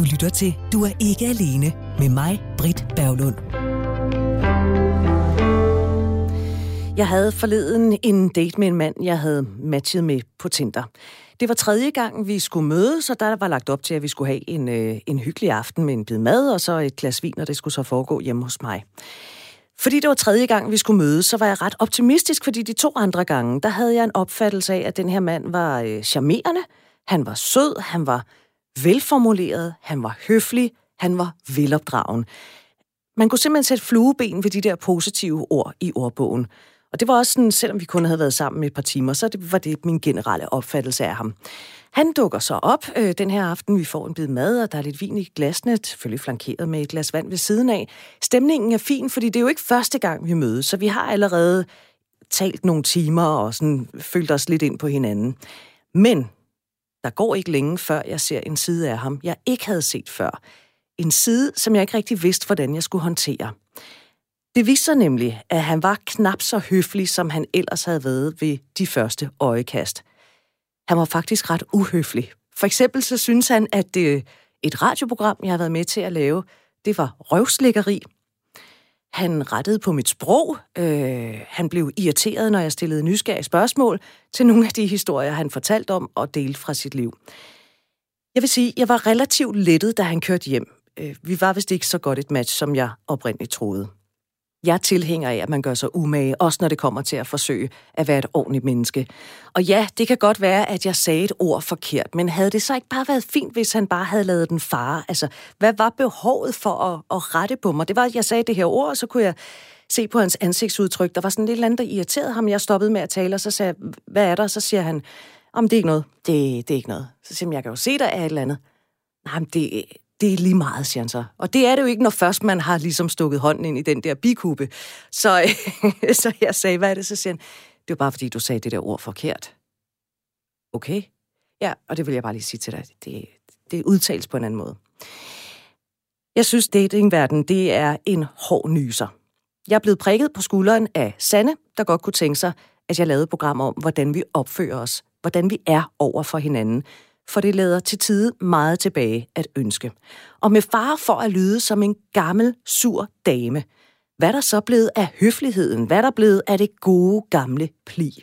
Du lytter til Du er ikke alene med mig, Britt Berglund. Jeg havde forleden en date med en mand, jeg havde matchet med på Tinder. Det var tredje gang, vi skulle mødes, og der var lagt op til, at vi skulle have en, øh, en hyggelig aften med en bid mad og så et glas vin, og det skulle så foregå hjemme hos mig. Fordi det var tredje gang, vi skulle mødes, så var jeg ret optimistisk, fordi de to andre gange, der havde jeg en opfattelse af, at den her mand var øh, charmerende, han var sød, han var velformuleret, han var høflig, han var velopdragen. Man kunne simpelthen sætte flueben ved de der positive ord i ordbogen. Og det var også sådan, selvom vi kun havde været sammen et par timer, så det var det min generelle opfattelse af ham. Han dukker så op øh, den her aften. Vi får en bid mad, og der er lidt vin i glasene, selvfølgelig flankeret med et glas vand ved siden af. Stemningen er fin, fordi det er jo ikke første gang, vi mødes, så vi har allerede talt nogle timer og sådan følt os lidt ind på hinanden. Men der går ikke længe, før jeg ser en side af ham, jeg ikke havde set før. En side, som jeg ikke rigtig vidste, hvordan jeg skulle håndtere. Det viste sig nemlig, at han var knap så høflig, som han ellers havde været ved de første øjekast. Han var faktisk ret uhøflig. For eksempel så synes han, at det, et radioprogram, jeg har været med til at lave, det var røvslækkeri. Han rettede på mit sprog. Øh, han blev irriteret, når jeg stillede nysgerrige spørgsmål til nogle af de historier, han fortalte om og delte fra sit liv. Jeg vil sige, jeg var relativt lettet, da han kørte hjem. Øh, vi var vist ikke så godt et match, som jeg oprindeligt troede. Jeg er tilhænger af, at man gør sig umage, også når det kommer til at forsøge at være et ordentligt menneske. Og ja, det kan godt være, at jeg sagde et ord forkert, men havde det så ikke bare været fint, hvis han bare havde lavet den fare? Altså, hvad var behovet for at, at rette på mig? Det var, at jeg sagde det her ord, og så kunne jeg se på hans ansigtsudtryk. Der var sådan lidt andet, der irriterede ham. Jeg stoppede med at tale, og så sagde jeg, hvad er der? Så siger han, om det er ikke noget. Det, det er ikke noget. Så siger jeg, jeg kan jo se, der er et eller andet. Nej, men det, det er lige meget, siger han så. Og det er det jo ikke, når først man har ligesom stukket hånden ind i den der bikube. Så, så jeg sagde, hvad er det? Så siger han, det er bare fordi, du sagde det der ord forkert. Okay. Ja, og det vil jeg bare lige sige til dig. Det, det udtales på en anden måde. Jeg synes, datingverden, det er en hård nyser. Jeg er blevet prikket på skulderen af Sanne, der godt kunne tænke sig, at jeg lavede et program om, hvordan vi opfører os, hvordan vi er over for hinanden, for det lader til tide meget tilbage at ønske. Og med far for at lyde som en gammel, sur dame. Hvad er der så blevet af høfligheden? Hvad er der blevet af det gode, gamle pli?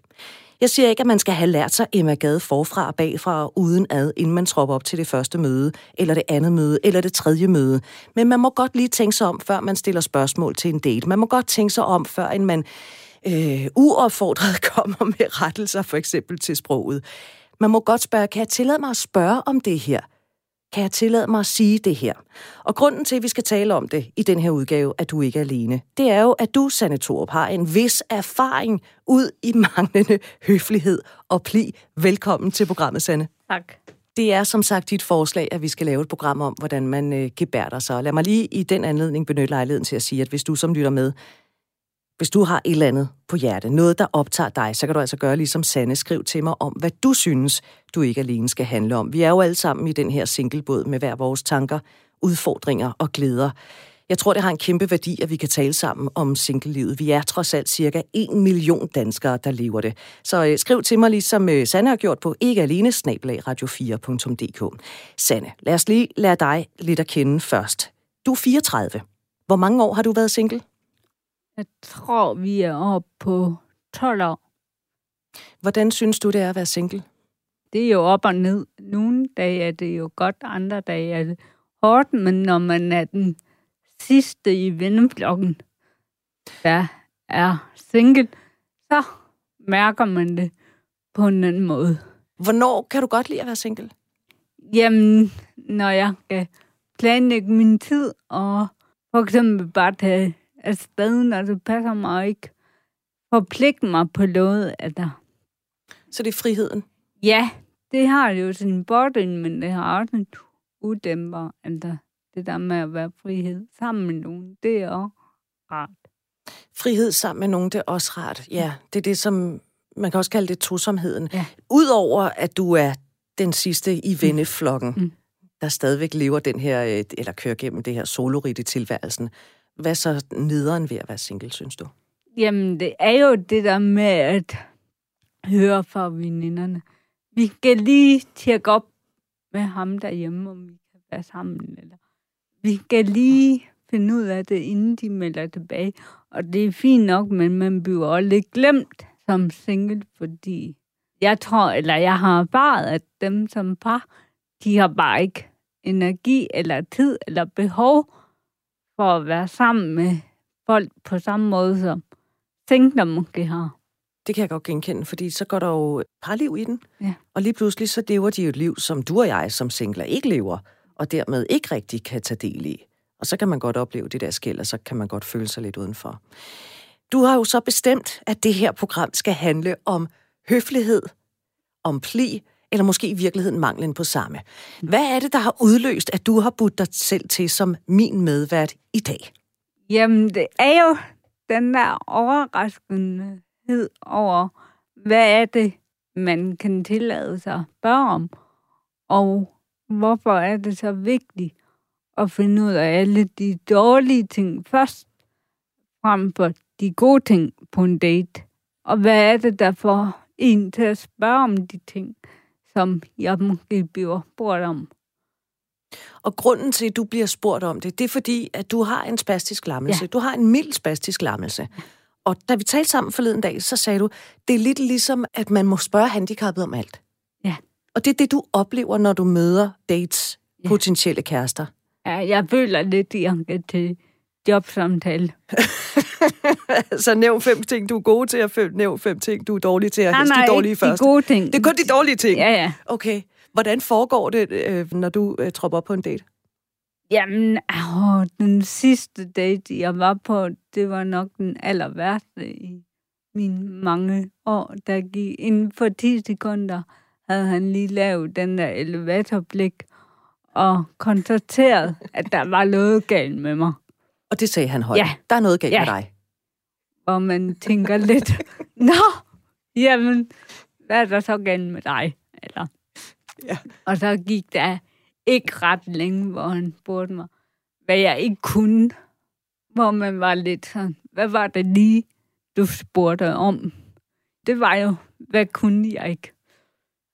Jeg siger ikke, at man skal have lært sig Emma Gade forfra og bagfra og uden ad, inden man tropper op til det første møde, eller det andet møde, eller det tredje møde. Men man må godt lige tænke sig om, før man stiller spørgsmål til en date. Man må godt tænke sig om, før en man øh, uopfordret kommer med rettelser, for eksempel til sproget. Man må godt spørge, kan jeg tillade mig at spørge om det her? Kan jeg tillade mig at sige det her? Og grunden til, at vi skal tale om det i den her udgave, at du ikke er alene, det er jo, at du, Sanne Torup, har en vis erfaring ud i manglende høflighed og pli. Velkommen til programmet, Sanne. Tak. Det er som sagt dit forslag, at vi skal lave et program om, hvordan man øh, gebærder sig. Lad mig lige i den anledning benytte lejligheden til at sige, at hvis du som lytter med hvis du har et eller andet på hjerte, noget, der optager dig, så kan du altså gøre ligesom Sanne. Skriv til mig om, hvad du synes, du ikke alene skal handle om. Vi er jo alle sammen i den her singlebåd med hver vores tanker, udfordringer og glæder. Jeg tror, det har en kæmpe værdi, at vi kan tale sammen om singlelivet. Vi er trods alt cirka en million danskere, der lever det. Så øh, skriv til mig, ligesom øh, Sanne har gjort på ikke alene radio4.dk. Sanne, lad os lige lære dig lidt at kende først. Du er 34. Hvor mange år har du været single? Jeg tror, vi er oppe på 12 år. Hvordan synes du, det er at være single? Det er jo op og ned. Nogle dage er det jo godt, andre dage er det hårdt, men når man er den sidste i venneflokken, der er single, så mærker man det på en anden måde. Hvornår kan du godt lide at være single? Jamen, når jeg kan planlægge min tid, og for eksempel bare tage afsted, når det passer mig ikke forpligte mig på noget af der. Så det er friheden? Ja, det har jo sin fordel, men det har også en udæmper. Altså, det der med at være frihed sammen med nogen, det er også rart. Frihed sammen med nogen, det er også rart. Ja, det er det, som man kan også kalde det tosomheden. Ja. Udover at du er den sidste i mm. venneflokken, mm. der stadigvæk lever den her, øh, eller kører gennem det her solorit i tilværelsen, hvad så nederen ved at være single, synes du? Jamen, det er jo det der med at høre fra veninderne. Vi skal lige tjekke op med ham derhjemme, om vi kan være sammen. Eller vi kan lige finde ud af det, inden de melder tilbage. Og det er fint nok, men man bliver også lidt glemt som single, fordi jeg tror, eller jeg har erfaret, at dem som par, de har bare ikke energi eller tid eller behov for at være sammen med folk på samme måde, som singler måske har. Det kan jeg godt genkende, fordi så går der jo parliv i den. Ja. Og lige pludselig så lever de jo et liv, som du og jeg som singler ikke lever, og dermed ikke rigtig kan tage del i. Og så kan man godt opleve det der skæld, og så kan man godt føle sig lidt udenfor. Du har jo så bestemt, at det her program skal handle om høflighed, om pli, eller måske i virkeligheden manglen på samme. Hvad er det, der har udløst, at du har budt dig selv til som min medvært i dag? Jamen, det er jo den der overraskenhed over, hvad er det, man kan tillade sig at spørge om, og hvorfor er det så vigtigt at finde ud af alle de dårlige ting først, frem for de gode ting på en date. Og hvad er det, der får en til at spørge om de ting, som jeg måske bliver spurgt om? Og grunden til, at du bliver spurgt om det, det er fordi, at du har en spastisk lammelse. Ja. Du har en mild spastisk lammelse. Og da vi talte sammen forleden dag, så sagde du, det er lidt ligesom, at man må spørge handicappet om alt. Ja. Og det er det, du oplever, når du møder dates, Ja. potentielle kærester. Ja, jeg føler lidt, jeg til jobsamtale. så nævn fem ting, du er gode til, og nævn fem ting, du er dårlig til, og helst de dårlige ikke først. de gode ting. Det er kun de dårlige ting? Ja, ja. Okay. Hvordan foregår det, øh, når du øh, tropper op på en date? Jamen, åh, den sidste date, jeg var på, det var nok den aller værste i mine mange år. Der gik inden for 10 sekunder, havde han lige lavet den der elevatorblik og konstateret, at der var noget galt med mig. Og det sagde han højt. Ja. Der er noget galt Ja. med dig. Og man tænker lidt, nå, jamen, hvad er der så galt med dig? Eller, Ja. Og så gik der ikke ret længe, hvor han spurgte mig, hvad jeg ikke kunne. Hvor man var lidt sådan, hvad var det lige, du spurgte om? Det var jo, hvad kunne jeg ikke?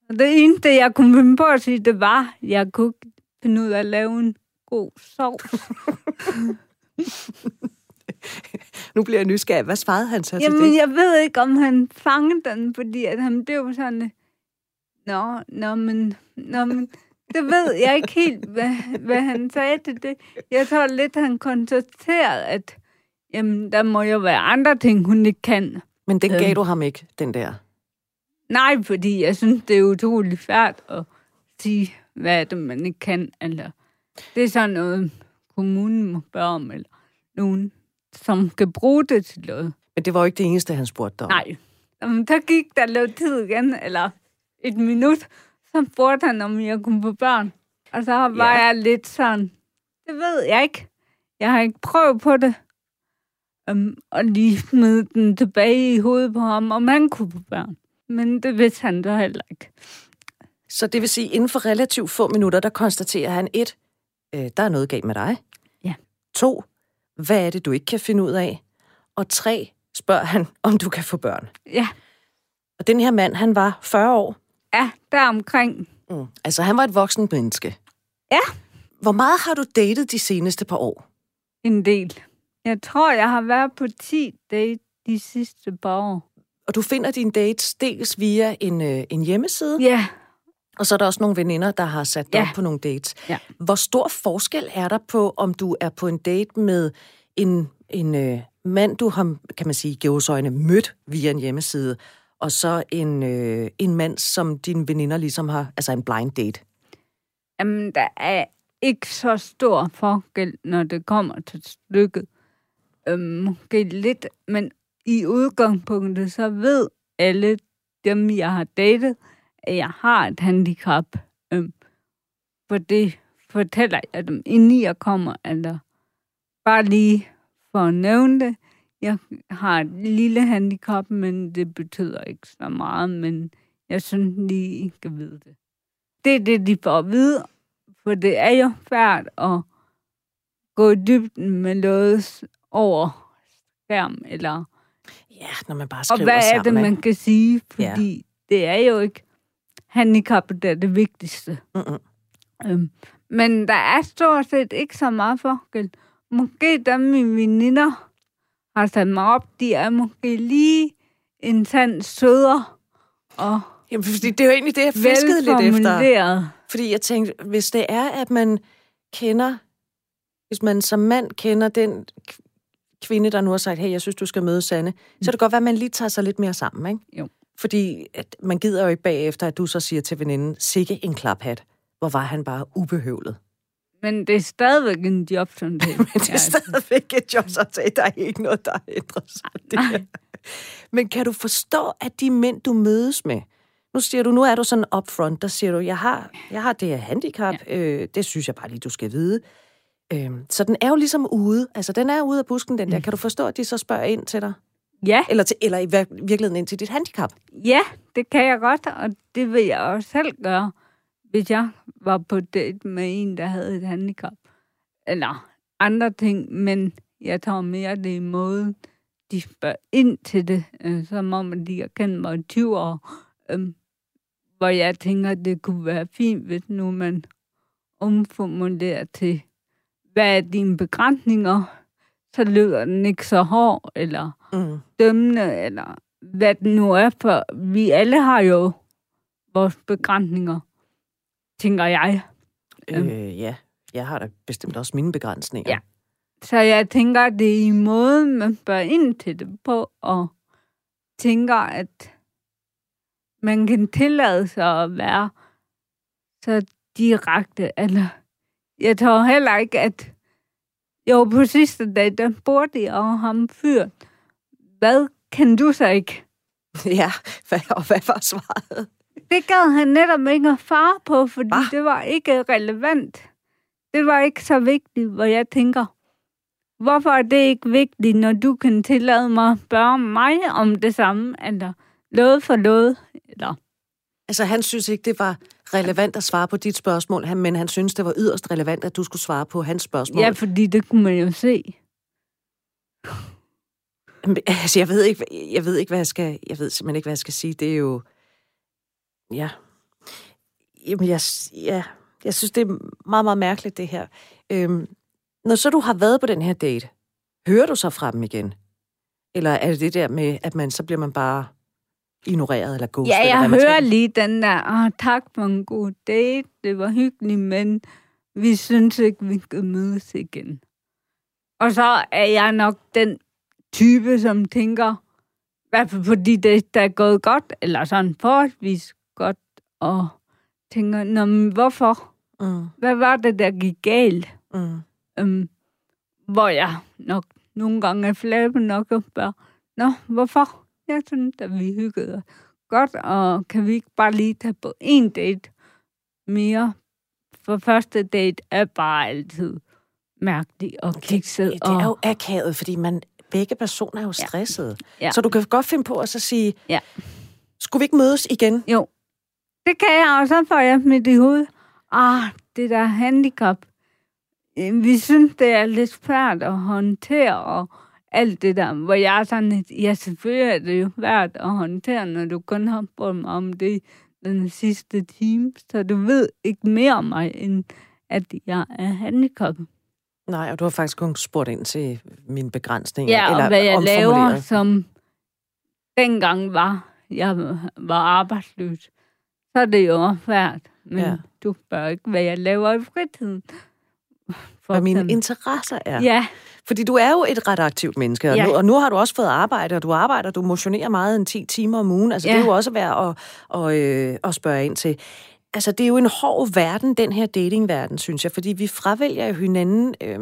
Og det eneste, jeg kunne finde på at sige, det var, at jeg kunne finde ud af at lave en god sovs. Nu bliver jeg nysgerrig. Hvad svarede han så til Jamen, det? jeg ved ikke, om han fangede den, fordi at han blev sådan... Nå, nå, men, nå, men det ved jeg ikke helt, hvad, hvad han sagde til det. Jeg tror lidt, han konstaterede, at jamen, der må jo være andre ting, hun ikke kan. Men den gav Øhm. du ham ikke, den der. Nej, fordi jeg synes, det er utroligt færdigt at sige, hvad er det, man ikke kan. Eller, det er sådan noget, kommunen må spørge om, eller nogen, som kan bruge det til noget. Men det var jo ikke det eneste, han spurgte dig om. Nej. Jamen, der gik der lidt tid igen, eller et minut, så spurgte han, om jeg kunne få børn. Og så var Ja. jeg lidt sådan, det ved jeg ikke. Jeg har ikke prøvet på det. Um, og lige smide den tilbage i hovedet på ham, om han kunne få børn. Men det vidste han så heller ikke. Så det vil sige, inden for relativt få minutter, der konstaterer han et, øh, der er noget galt med dig. Ja. To, hvad er det, du ikke kan finde ud af? Og tre, spørger han, om du kan få børn. Ja, Og den her mand, han var 40 år. ja der omkring. Mm. Altså, han var et voksen menneske. Ja. Hvor meget har du datet de seneste par år? En del. Jeg tror, jeg har været på 10 date de sidste par år. Og du finder dine dates dels via en, øh, en hjemmeside, Ja, og så er der også nogle veninder, der har sat dig Ja. op på nogle dates. Ja. Hvor stor forskel er der på, om du er på en date med en, en øh, mand, du har, kan man sige, øjne mødt via en hjemmeside, og så en, øh, en mand, som dine veninder ligesom har, altså en blind date? Jamen, der er ikke så stor forskel, når det kommer til stykket. Øhm, måske lidt, men i udgangspunktet, så ved alle dem, jeg har datet, at jeg har et handicap. Øhm, for det fortæller jeg dem, inden jeg kommer, eller bare lige for at nævne det. Jeg har et lille handicap, men det betyder ikke så meget, men jeg synes lige, I skal vide det. Det er det, de får at vide, for det er jo svært at gå i dybden med noget over skærm, eller... Ja, når man bare Og skriver hvad er det, man kan sige? Fordi ja. det er jo ikke handicappet, er det vigtigste. Mm-mm. Øhm, men der er stort set ikke så meget forskel. Måske dem mine veninder har sat mig op, de er måske lige en tand sødere og Jamen, fordi det er jo egentlig det, jeg fiskede lidt efter. Fordi jeg tænkte, hvis det er, at man kender, hvis man som mand kender den kvinde, der nu har sagt, hey, jeg synes, du skal møde Sanne, så kan det godt være, at man lige tager sig lidt mere sammen, ikke? Jo. Fordi at man gider jo ikke bagefter, at du så siger til veninden, sikke en klaphat. Hvor var han bare ubehøvlet. Men det er stadigvæk en job, som det Men det er stadigvæk et job, så til. der er ikke noget, der Nej. her. Men kan du forstå, at de mænd, du mødes med, nu siger du, nu er du sådan upfront, der siger du, jeg har, jeg har det her handicap, ja. øh, det synes jeg bare lige, du skal vide. Øh, så den er jo ligesom ude, altså den er ude af busken, den der. Kan du forstå, at de så spørger ind til dig? Ja, Eller, til, eller i vir- virkeligheden ind til dit handicap? ja, det kan jeg godt, og det vil jeg også selv gøre, hvis jeg var på date med en, der havde et handicap. Eller andre ting, men jeg tager mere det i måden, de spørger ind til det, øh, som om at de har kendt mig i 20 år. Øh, hvor jeg tænker, det kunne være fint, hvis nu man omformulerer til, hvad er dine begrænsninger, så lyder den ikke så hård, eller Mm. dømmende, eller hvad det nu er, for vi alle har jo vores begrænsninger, tænker jeg. Øh, ja, jeg har da bestemt også mine begrænsninger. Ja. Så jeg tænker, det er i måden, man spørger ind til det på, og tænker, at man kan tillade sig at være så direkte. Eller, jeg tror heller ikke, at jo, på sidste dag, der spurgte jeg og ham fyr, hvad kan du så ikke? ja. Og hvad var svaret? Det gad han netop ikke at fare på, fordi Hva? det var ikke relevant. Det var ikke så vigtigt, hvor jeg tænker, hvorfor er det ikke vigtigt, når du kan tillade mig at spørge mig om det samme, eller noget for noget, eller Altså, han synes ikke, det var relevant at svare på dit spørgsmål, men han synes, det var yderst relevant, at du skulle svare på hans spørgsmål. ja, fordi det kunne man jo se. Altså, jeg ved ikke, jeg ved ikke, hvad jeg skal, jeg ved simpelthen ikke, hvad jeg skal sige. Det er jo, ja, jamen, jeg, ja, jeg synes, det er meget, meget mærkeligt, det her. Øhm, når så du har været på den her date, hører du så fra dem igen? Eller er det det der med, at man, så bliver man bare ignoreret eller ghostet? Ja, eller jeg hvad man skal- hører lige den der, ah, tak for en god date, det var hyggeligt, men vi synes ikke, vi kan mødes igen. Og så er jeg nok den type, som tænker, i hvert fald fordi det der er gået godt, eller sådan forholdsvis godt, og tænker, Nå, men hvorfor? Mm, Hvad var det, der gik galt? mm. Øhm, hvor jeg nok nogle gange er flabbe nok og spørger, Nå, hvorfor? Jeg synes, at vi hyggede godt, og kan vi ikke bare lige tage på en date mere? For første date er bare altid mærkelig og kikset. Det er jo akavet, fordi man, begge personer er jo stressede. Ja. Så du kan godt finde på at så sige, Ja. skulle vi ikke mødes igen? Jo, det kan jeg, og så får jeg mit i hovedet. Ah, det der handicap. Vi synes, det er lidt svært at håndtere, og alt det der, hvor jeg er sådan ja, selvfølgelig er det jo svært at håndtere, når du kun har spurgt mig om det den sidste time, så du ved ikke mere om mig, end at jeg er handicappet. Nej, og du har faktisk kun spurgt ind til mine begrænsninger. Ja, eller og hvad jeg laver, som dengang var, jeg var arbejdsløs. Så er det jo svært. Men Ja. du spørger ikke, hvad jeg laver i fritiden. For Hvad mine interesser er. Ja, Fordi du er jo et ret aktivt menneske, og, Ja. nu, og nu har du også fået arbejde, og du arbejder, du motionerer meget end 10 timer om ugen. Altså, ja. det er jo også værd at, og, øh, at spørge ind til. Altså, det er jo en hård verden, den her datingverden, synes jeg, fordi vi fravælger hinanden, øh,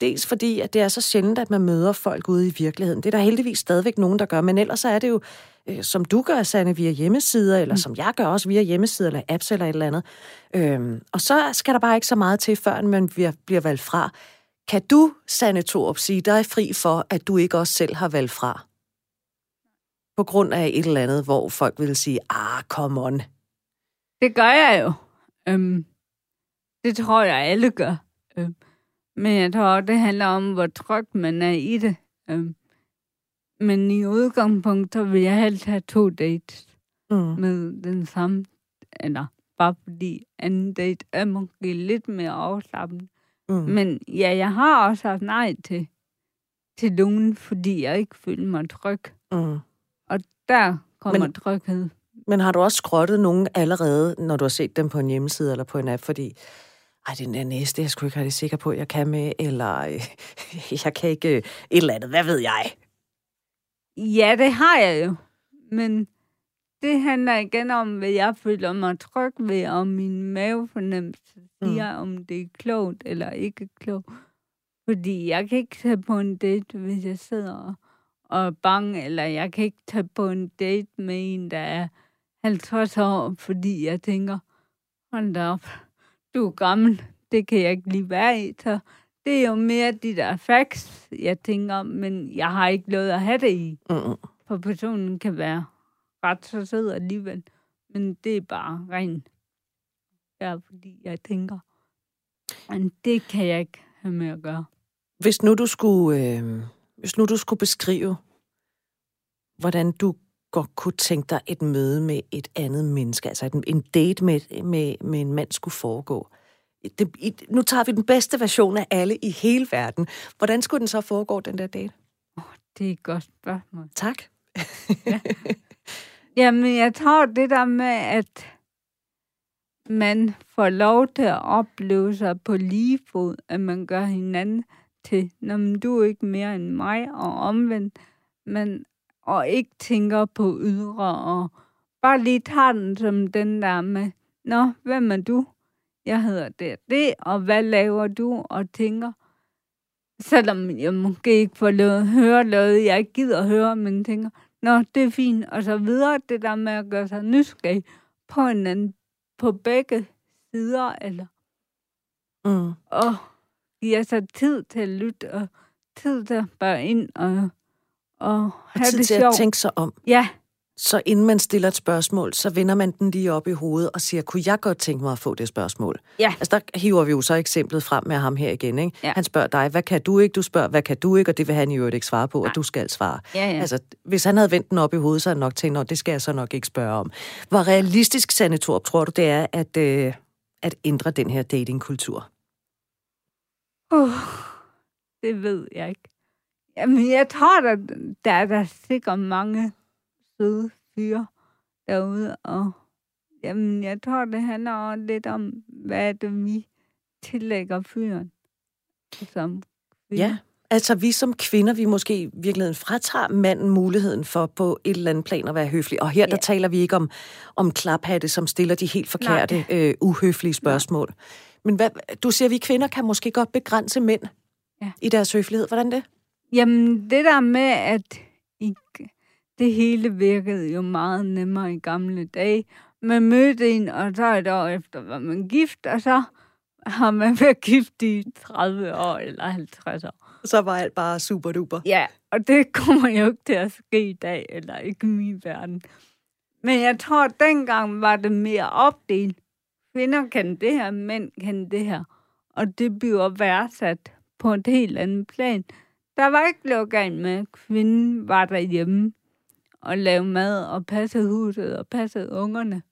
dels fordi, at det er så sjældent, at man møder folk ude i virkeligheden. Det er der heldigvis stadigvæk nogen, der gør, men ellers så er det jo, øh, som du gør, Sanne, via hjemmesider, eller mm. som jeg gør også via hjemmesider, eller apps, eller et eller andet. Øhm, og så skal der bare ikke så meget til, før man bliver, bliver valgt fra. Kan du, Sanne Thorup, sige dig fri for, at du ikke også selv har valgt fra? På grund af et eller andet, hvor folk vil sige, ah, come on. det gør jeg jo. Øhm, det tror jeg, alle gør. Øhm, men jeg tror, det handler om, hvor tryg man er i det. Øhm, men i udgangspunkt, så vil jeg helst have to dates Mm. med den samme, eller bare fordi anden date er måske lidt mere afslappende. Mm. Men ja, jeg har også sagt nej til, til nogen, fordi jeg ikke følte mig tryg. Mm. Der kommer Men- Men... tryghed. Men har du også skrottet nogen allerede, når du har set dem på en hjemmeside eller på en app, fordi ej, den der næste, jeg sgu ikke rigtig sikker på, jeg kan med, eller jeg kan ikke øh, et eller andet, hvad ved jeg? Ja, det har jeg jo. Men det handler igen om, hvad jeg føler mig tryg ved, om min mavefornemmelse siger, mm. om det er klogt eller ikke klogt. Fordi jeg kan ikke tage på en date, hvis jeg sidder og, og er bange, eller jeg kan ikke tage på en date med en, der er 50 år, fordi jeg tænker, hold da op, du er gammel, det kan jeg ikke lige være i. Så det er jo mere de der facts, jeg tænker, men jeg har ikke noget at have det i. Mm. For personen kan være ret så sød alligevel. Men det er bare rent. Ja, fordi jeg tænker, men det kan jeg ikke have med at gøre. Hvis nu du skulle, øh, hvis nu du skulle beskrive, hvordan du godt kunne tænke dig et møde med et andet menneske, altså en, date med, med, med en mand skulle foregå. Det, i, nu tager vi den bedste version af alle i hele verden. Hvordan skulle den så foregå, den der date? Det er et godt spørgsmål. Tak. Jamen, jeg tror det der med, at man får lov til at opleve sig på lige fod, at man gør hinanden til, når du er ikke mere end mig, og omvendt, men, og ikke tænker på ydre, og bare lige tager den som den der med, Nå, hvem er du? Jeg hedder det og det, og hvad laver du? Og tænker, selvom jeg måske ikke får lov at høre noget, jeg ikke gider at høre, men tænker, Nå, det er fint, og så videre, det der med at gøre sig nysgerrig på hinanden, på begge sider, eller Mm. og giver sig tid til at lytte, og tid til at spørge ind, og, og Og have tid det til at sjovt. tænke sig om. Ja, Så inden man stiller et spørgsmål, så vender man den lige op i hovedet og siger, kunne jeg godt tænke mig at få det spørgsmål? Ja. Altså der hiver vi jo så eksemplet frem med ham her igen, ikke? Ja. Han spørger dig, hvad kan du ikke? Du spørger, hvad kan du ikke? Og det vil han jo ikke svare på, Nej. og du skal svare. ja, ja. Altså, hvis han havde vendt den op i hovedet, så havde han nok tænkt, "Nå, det skal jeg så nok ikke spørge om. Hvor realistisk, Sanne Torp, tror du, det er at, øh, at ændre den her datingkultur? Uh, det ved jeg ikke. Jamen, jeg tror, der, der er der sikkert mange søde fyre derude, og jamen, jeg tror, det handler også lidt om, hvad det, vi tillægger fyren som kvinde. Ja. Altså, vi som kvinder, vi måske i virkeligheden fratager manden muligheden for på et eller andet plan at være høflig. Og her, der Ja. taler vi ikke om, om klaphatte, som stiller de helt forkerte, øh, uhøflige spørgsmål. Men hvad, du siger, at vi kvinder kan måske godt begrænse mænd Ja. i deres høflighed. Hvordan det? Jamen, det der med, at i, det hele virkede jo meget nemmere i gamle dage. Man mødte en, og så et år efter var man gift, og så har man været gift i 30 år eller 50 år. Så var alt bare super duper. Ja, og det kommer jo ikke til at ske i dag, eller ikke i min verden. Men jeg tror, at dengang var det mere opdelt. Kvinder kan det her, mænd kan det her. Og det bliver værdsat på et helt andet plan. Der var ikke noget galt med, at kvinden var derhjemme og lavede mad og passede huset og passede ungerne.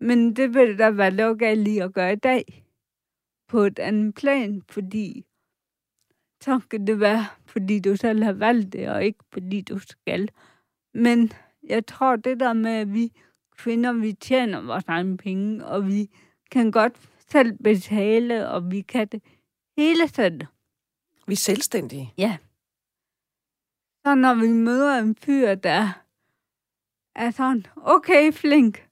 Men det vil der være noget galt lige at gøre i dag på et andet plan, fordi så kan det være, fordi du selv har valgt det, og ikke fordi du skal. Men jeg tror, det der med, at vi kvinder, vi tjener vores egne penge, og vi kan godt selv betale, og vi kan det hele selv. Vi er selvstændige. Ja. Så når vi møder en fyr, der at han, okay, flink,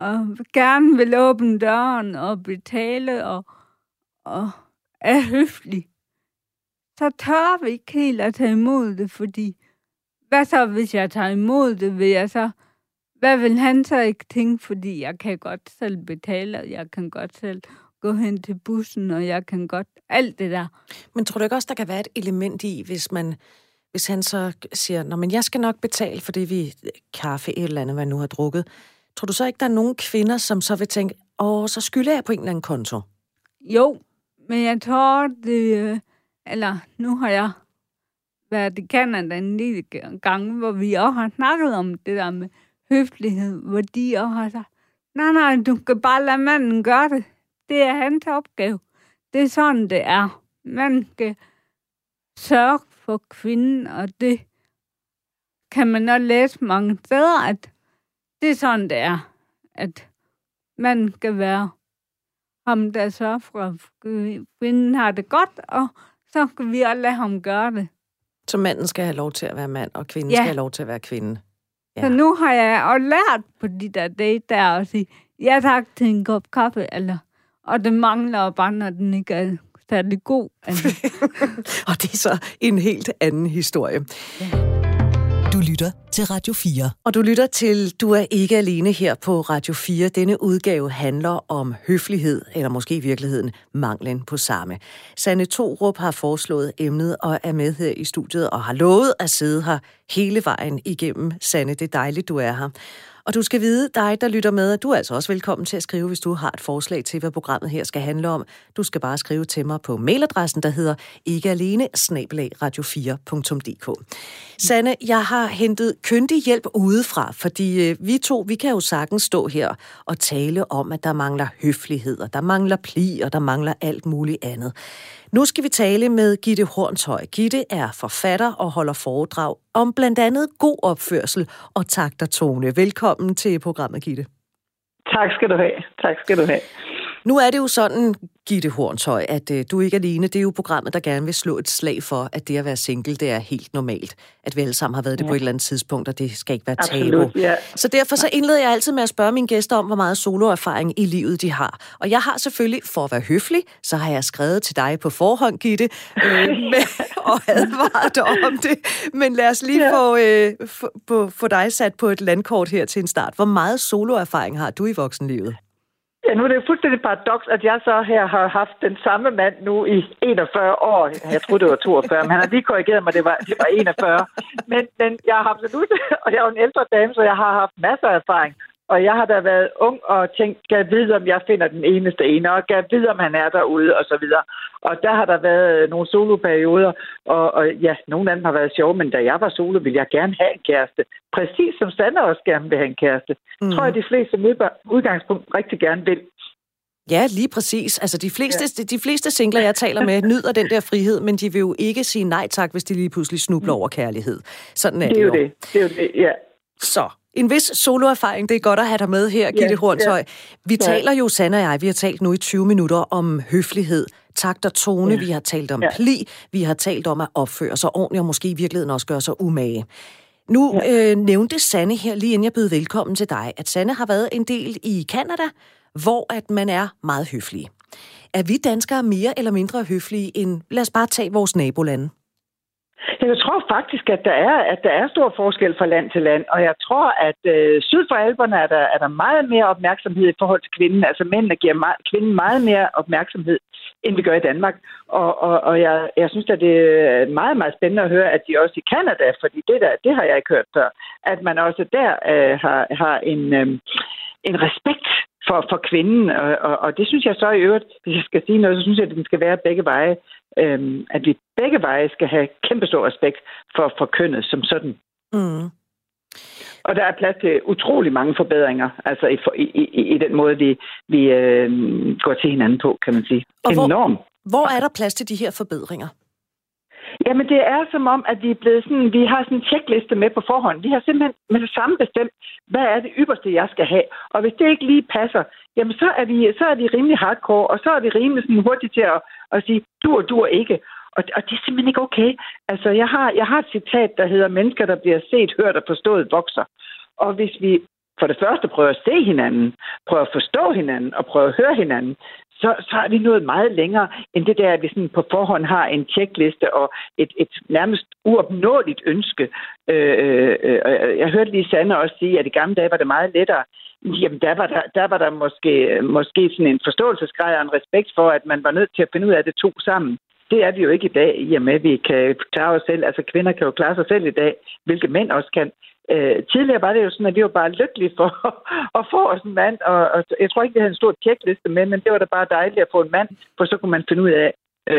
og gerne vil åbne døren og betale og, og er høflig, så tør vi ikke helt at tage imod det, fordi hvad så, hvis jeg tager imod det, vil jeg så, hvad vil han så ikke tænke, fordi jeg kan godt selv betale, og jeg kan godt selv gå hen til bussen, og jeg kan godt, alt det der. Men tror du ikke også, der kan være et element i, hvis man hvis han så siger, Nå, men jeg skal nok betale for det, vi øh, kaffe, et eller andet, hvad nu har drukket. Tror du så ikke, der er nogen kvinder, som så vil tænke, åh, så skylder jeg på en eller anden konto? Jo, men jeg tror, det... Øh, eller nu har jeg været i Canada en lille gang, hvor vi også har snakket om det der med høflighed, hvor de også har sagt, Nej, nej, du kan bare lade manden gøre det. Det er hans opgave. Det er sådan, det er. Man skal sørge for kvinden, og det kan man også læse mange steder, at det er sådan, det er. At man skal være ham, der sørger for, at kvinden har det godt, og så kan vi også lade ham gøre det. Så manden skal have lov til at være mand, og kvinden ja. skal have lov til at være kvinde. Ja. Så nu har jeg også lært på de der date der at sige, ja tak til en kop kaffe, eller, og det mangler bare, når den ikke er særlig god. Altså. og det er så en helt anden historie. Ja. Du lytter til Radio 4. Og du lytter til Du er ikke alene her på Radio 4. Denne udgave handler om høflighed, eller måske i virkeligheden manglen på samme. Sanne Torup har foreslået emnet og er med her i studiet og har lovet at sidde her hele vejen igennem. Sanne, det er dejligt, du er her. Og du skal vide, dig der lytter med, at du er altså også velkommen til at skrive, hvis du har et forslag til, hvad programmet her skal handle om. Du skal bare skrive til mig på mailadressen, der hedder ikkealene radio4.dk. Sanne, jeg har hentet kyndig hjælp udefra, fordi øh, vi to, vi kan jo sagtens stå her og tale om, at der mangler høflighed, og der mangler pli, og der mangler alt muligt andet. Nu skal vi tale med Gitte Hornshøj. Gitte er forfatter og holder foredrag om blandt andet god opførsel og takt og tone. Velkommen til programmet, Gitte. Tak skal du have. Tak skal du have. Nu er det jo sådan, Gitte Hornshøj, at øh, du ikke er alene. Det er jo programmet, der gerne vil slå et slag for, at det at være single, det er helt normalt. At vi alle sammen har været det ja. på et eller andet tidspunkt, og det skal ikke være Absolut, tabu. Ja. Så derfor så indleder jeg altid med at spørge mine gæster om, hvor meget soloerfaring i livet de har. Og jeg har selvfølgelig, for at være høflig, så har jeg skrevet til dig på forhånd, Gitte, øh, med, og advaret dig om det. Men lad os lige ja. få, øh, få, få dig sat på et landkort her til en start. Hvor meget soloerfaring har du i voksenlivet? Ja, nu er det jo fuldstændig paradoks, at jeg så her har haft den samme mand nu i 41 år. Jeg troede, det var 42, men han har lige korrigeret mig, det var, det var 41. Men, men jeg har absolut, og jeg er jo en ældre dame, så jeg har haft masser af erfaring. Og jeg har da været ung og tænkt, kan jeg vide, om jeg finder den eneste ene, og kan jeg vide, om han er derude, og så videre. Og der har der været nogle soloperioder, og, og ja, nogle af dem har været sjove, men da jeg var solo, ville jeg gerne have en kæreste. Præcis som Sander også gerne vil have en kæreste. Mm. Tror jeg, de fleste med udgangspunkt rigtig gerne vil. Ja, lige præcis. Altså, de fleste, ja. de fleste singler, jeg taler med, nyder den der frihed, men de vil jo ikke sige nej tak, hvis de lige pludselig snubler mm. over kærlighed. Sådan er det, det jo. Det. det er jo det, ja. Så, en vis soloerfaring, det er godt at have dig med her, Gitte yeah, Hornshøj. Yeah. Vi yeah. taler jo, Sanna og jeg, vi har talt nu i 20 minutter om høflighed, takt og tone, yeah. vi har talt om yeah. pli, vi har talt om at opføre sig ordentligt, og måske i virkeligheden også gøre sig umage. Nu yeah. øh, nævnte Sanne her, lige inden jeg bød velkommen til dig, at Sanne har været en del i Kanada, hvor at man er meget høflig. Er vi danskere mere eller mindre høflige end, lad os bare tage vores nabolande? Jeg tror faktisk, at der er, at der er stor forskel fra land til land, og jeg tror, at øh, syd for alberne er der, er der meget mere opmærksomhed i forhold til kvinden. Altså mændene giver meget, kvinden meget mere opmærksomhed, end vi gør i Danmark. Og, og, og jeg, jeg synes, at det er meget, meget spændende at høre, at de også i Kanada, fordi det, der, det har jeg ikke hørt før, at man også der øh, har, har en, øh, en respekt for, for kvinden, og, og, og det synes jeg så i øvrigt, hvis jeg skal sige noget, så synes jeg, at den skal være begge veje. Øhm, at vi begge veje skal have kæmpe stor respekt for, for kønnet som sådan. Mm. Og der er plads til utrolig mange forbedringer, altså i, i, i, i den måde, vi, vi øh, går til hinanden på, kan man sige. Og Enorm. Hvor, hvor er der plads til de her forbedringer? Jamen, det er som om, at vi er blevet sådan, vi har sådan en checkliste med på forhånd. Vi har simpelthen med det samme bestemt, hvad er det ypperste, jeg skal have. Og hvis det ikke lige passer, jamen så er vi, så er vi rimelig hardcore, og så er vi rimelig sådan hurtigt til at, og sige, du og du er ikke. Og, og det er simpelthen ikke okay. Altså, jeg har, jeg har et citat, der hedder, mennesker, der bliver set, hørt og forstået, vokser. Og hvis vi for det første prøver at se hinanden, prøver at forstå hinanden og prøver at høre hinanden, så, så er vi nået meget længere end det der, at vi sådan på forhånd har en tjekliste og et, et nærmest uopnåeligt ønske. Øh, øh, øh, øh jeg hørte lige Sanne også sige, at i gamle dage var det meget lettere. Jamen, der var der, der, var der måske, måske sådan en forståelsesgrad og en respekt for, at man var nødt til at finde ud af det to sammen. Det er vi jo ikke i dag, i og med, at vi kan klare os selv. Altså, kvinder kan jo klare sig selv i dag, hvilke mænd også kan. Øh, tidligere var det jo sådan, at vi var bare lykkelige for at få os en mand, og, og jeg tror ikke, vi havde en stor tjekliste med, men det var da bare dejligt at få en mand, for så kunne man finde ud af,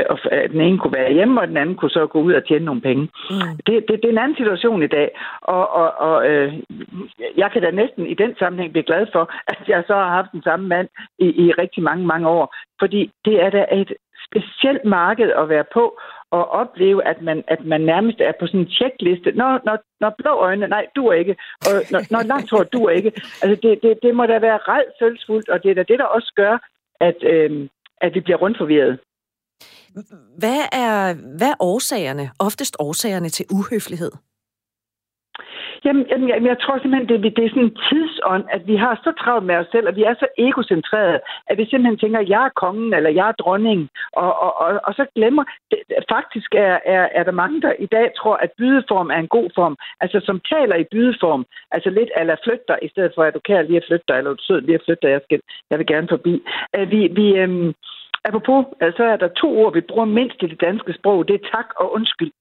og at den ene kunne være hjemme, og den anden kunne så gå ud og tjene nogle penge. Mm. Det, det, det er en anden situation i dag, og, og, og øh, jeg kan da næsten i den sammenhæng blive glad for, at jeg så har haft den samme mand i, i rigtig mange, mange år, fordi det er da et specielt marked at være på, og opleve, at man, at man nærmest er på sådan en checkliste. Når, når, når blå øjne, nej, du er ikke. Og når, når langt hår, du er ikke. Altså, det, det, det må da være redselsfuldt, og det er da det, der også gør, at, øh, at vi bliver rundt forvirret. Hvad er, hvad er årsagerne, oftest årsagerne til uhøflighed? Jamen, jamen, jamen, jeg tror simpelthen, det, det er sådan en tidsånd, at vi har så travlt med os selv, og vi er så egocentrerede, at vi simpelthen tænker, at jeg er kongen, eller jeg er dronningen, og, og, og, og så glemmer, det, faktisk er, er, er der mange, der i dag tror, at bydeform er en god form, altså som taler i bydeform, altså lidt ala flytter, i stedet for, at du kan lige at flytte dig, eller du sød lige at flytte dig, jeg, skal, jeg vil gerne forbi. Øh, vi, vi, øhm, apropos, så er der to ord, vi bruger mindst i det danske sprog, det er tak og undskyld.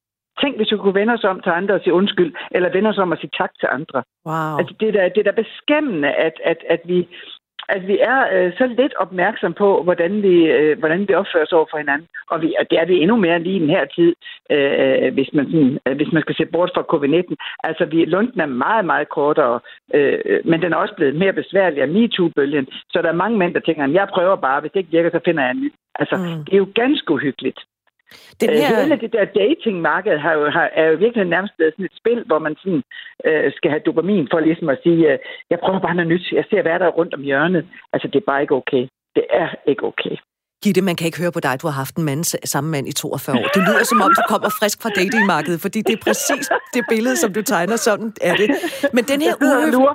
Tænk, hvis vi kunne vende os om til andre og sige undskyld, eller vende os om at sige tak til andre. Wow. Altså, det, er da, det er da beskæmmende, at, at, at vi at vi er øh, så lidt opmærksom på, hvordan vi, øh, hvordan vi opfører os over for hinanden. Og, vi, og det er vi endnu mere lige i den her tid, øh, hvis, man sådan, øh, hvis man skal se bort fra covid-19. Altså, vi, lunden er meget, meget kortere, øh, men den er også blevet mere besværlig af MeToo-bølgen. Så der er mange mænd, der tænker, at jeg prøver bare, hvis det ikke virker, så finder jeg en ny. Altså, mm. det er jo ganske uhyggeligt. Den øh, her... Hele det der datingmarked har jo, har, er jo virkelig nærmest blevet sådan et spil, hvor man sådan, øh, skal have dopamin for ligesom at sige, øh, jeg prøver bare noget nyt, jeg ser, hvad der er rundt om hjørnet. Altså, det er bare ikke okay. Det er ikke okay. Gitte, man kan ikke høre på dig, du har haft en mand, samme mand i 42 år. Det lyder som om, du kommer frisk fra datingmarkedet, fordi det er præcis det billede, som du tegner, sådan er det. Men den her uhøflighed...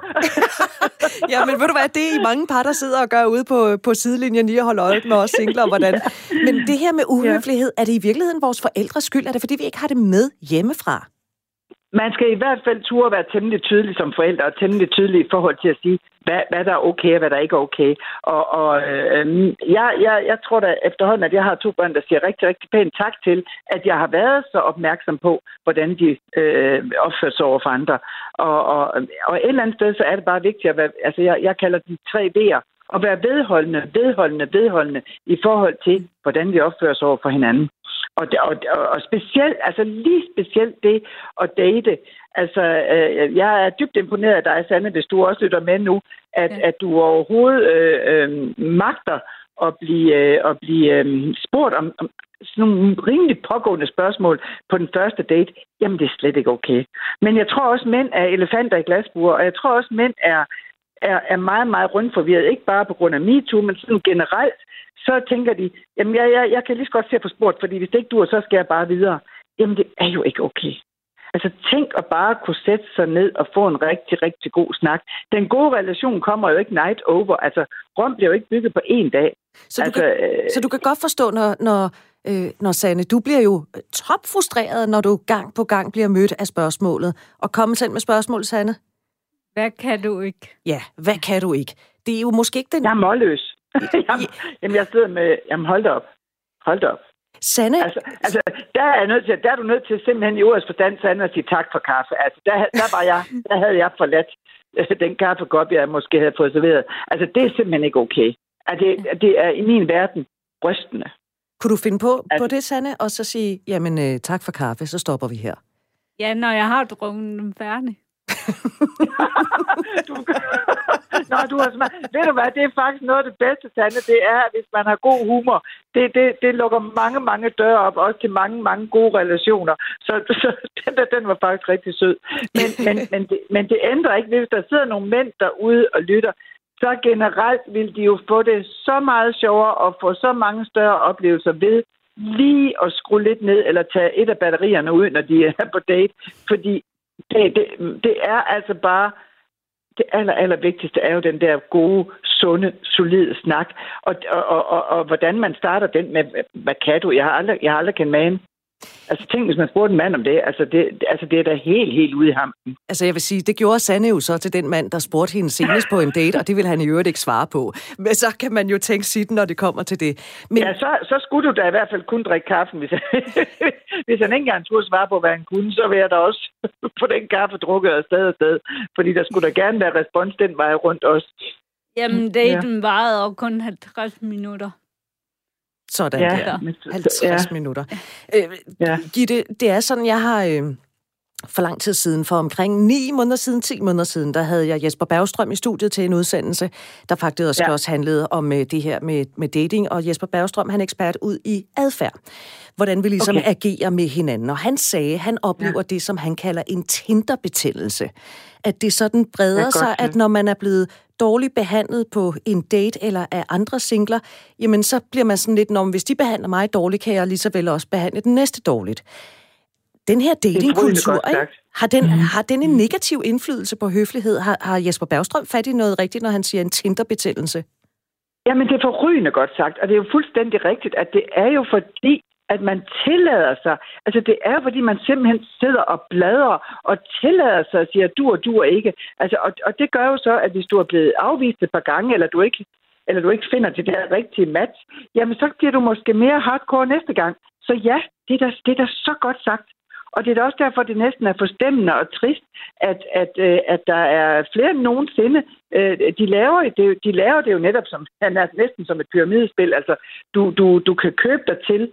ja, men ved du hvad, det er i mange par, der sidder og gør ude på, på sidelinjen lige at holde øje med os singler og hvordan. Men det her med uhøflighed, er det i virkeligheden vores forældres skyld? Er det fordi, vi ikke har det med hjemmefra? Man skal i hvert fald turde være temmelig tydelig som forældre, og temmelig tydelig i forhold til at sige, hvad, hvad der er okay og hvad der ikke er okay. Og, og øh, mm, jeg, jeg, jeg tror da efterhånden, at jeg har to børn, der siger rigtig, rigtig pænt tak til, at jeg har været så opmærksom på, hvordan de øh, opfører sig over for andre. Og, og, og et eller andet sted, så er det bare vigtigt at være, altså jeg, jeg kalder de tre V'er, at være vedholdende, vedholdende, vedholdende i forhold til, hvordan vi opfører os over for hinanden. Og, og, og specielt, altså lige specielt det at date. Altså, øh, jeg er dybt imponeret af dig, Sanne, hvis du også lytter med nu, at, ja. at du overhovedet øh, øh, magter at blive, øh, at blive øh, spurgt om, om sådan nogle rimelig pågående spørgsmål på den første date. Jamen, det er slet ikke okay. Men jeg tror også, mænd er elefanter i glasbuer, og jeg tror også, mænd er, er, er meget, meget rundforvirret. Ikke bare på grund af MeToo, men sådan generelt så tænker de, jamen jeg, jeg, jeg kan lige så godt se på sport, fordi hvis det ikke dur, så skal jeg bare videre. Jamen det er jo ikke okay. Altså tænk at bare kunne sætte sig ned og få en rigtig, rigtig god snak. Den gode relation kommer jo ikke night over. Altså Rom bliver jo ikke bygget på én dag. Så du, altså, kan, øh, så du kan godt forstå, når, når, øh, når Sanne, du bliver jo topfrustreret, når du gang på gang bliver mødt af spørgsmålet. Og kom selv med spørgsmål, Sanne. Hvad kan du ikke? Ja, hvad kan du ikke? Det er jo måske ikke den... Jeg er målløs. jamen, jamen, jeg sidder med... Jamen, hold da op. Hold da op. Sande? Altså, altså der, er nødt til, der er du nødt til simpelthen i ordets forstand, Sande, at sige tak for kaffe. Altså, der, der, var jeg, der havde jeg forladt den kaffekop, jeg måske havde fået serveret. Altså, det er simpelthen ikke okay. Altså, det, det er i min verden rystende. Kunne du finde på, altså, på det, Sanne, og så sige, jamen øh, tak for kaffe, så stopper vi her? Ja, når jeg har drukket dem færdig du, Nå, du har smag... Ved du hvad, det er faktisk noget af det bedste, Sande, det er, hvis man har god humor. Det, det, det lukker mange, mange døre op, også til mange, mange gode relationer. Så, så den, der, den var faktisk rigtig sød. Men, men, men, det, men det ændrer ikke, hvis der sidder nogle mænd derude og lytter, så generelt vil de jo få det så meget sjovere og få så mange større oplevelser ved lige at skrue lidt ned eller tage et af batterierne ud, når de er på date. Fordi det, det, det er altså bare det aller, aller vigtigste er jo den der gode, sunde, solide snak. Og, og, og, og, og hvordan man starter den med, hvad kan du? Jeg har aldrig, jeg har aldrig kendt magen. Altså tænk, hvis man spurgte en mand om det, altså det, altså det er da helt, helt ude i ham. Altså jeg vil sige, det gjorde Sanne jo så til den mand, der spurgte hende senest på en date, og det vil han i øvrigt ikke svare på. Men så kan man jo tænke sit, når det kommer til det. Men... Ja, så, så skulle du da i hvert fald kun drikke kaffen. Hvis, hvis han ikke engang skulle svare på, hvad han kunne, så vil jeg da også få den kaffe drukket af sted og sted. Fordi der skulle da gerne være respons den vej rundt også. Jamen, daten ja. varede jo kun 50 minutter. Sådan ja, der. 50 ja. minutter. Øh, ja. Gitte, det er sådan, jeg har... Øh, for lang tid siden, for omkring 9 måneder siden, 10 måneder siden, der havde jeg Jesper Bergstrøm i studiet til en udsendelse, der faktisk også, ja. også handlede om uh, det her med, med dating, og Jesper Bergstrøm, han er ekspert ud i adfærd. Hvordan vi ligesom okay. agerer med hinanden. Og han sagde, han oplever ja. det, som han kalder en Tinder-betændelse. At det sådan breder det sig, at når man er blevet dårligt behandlet på en date eller af andre singler, jamen så bliver man sådan lidt, når hvis de behandler mig dårligt, kan jeg lige så vel også behandle den næste dårligt. Den her datingkultur, har den, mm. har den en negativ indflydelse på høflighed? Har, har Jesper Bergstrøm fat i noget rigtigt, når han siger en Tinder-betændelse? Jamen, det er forrygende godt sagt, og det er jo fuldstændig rigtigt, at det er jo fordi, at man tillader sig, altså det er fordi man simpelthen sidder og bladrer og tillader sig og siger, du og du er ikke. Altså, og, og det gør jo så, at hvis du er blevet afvist et par gange, eller du ikke eller du ikke finder det der rigtige match, jamen så bliver du måske mere hardcore næste gang. Så ja, det er da, det er da så godt sagt. Og det er da også derfor, det næsten er forstemmende og trist, at, at, øh, at der er flere end nogensinde. Øh, de laver, det, de laver det jo netop som, næsten som et pyramidespil. Altså, du, du, du kan købe dig til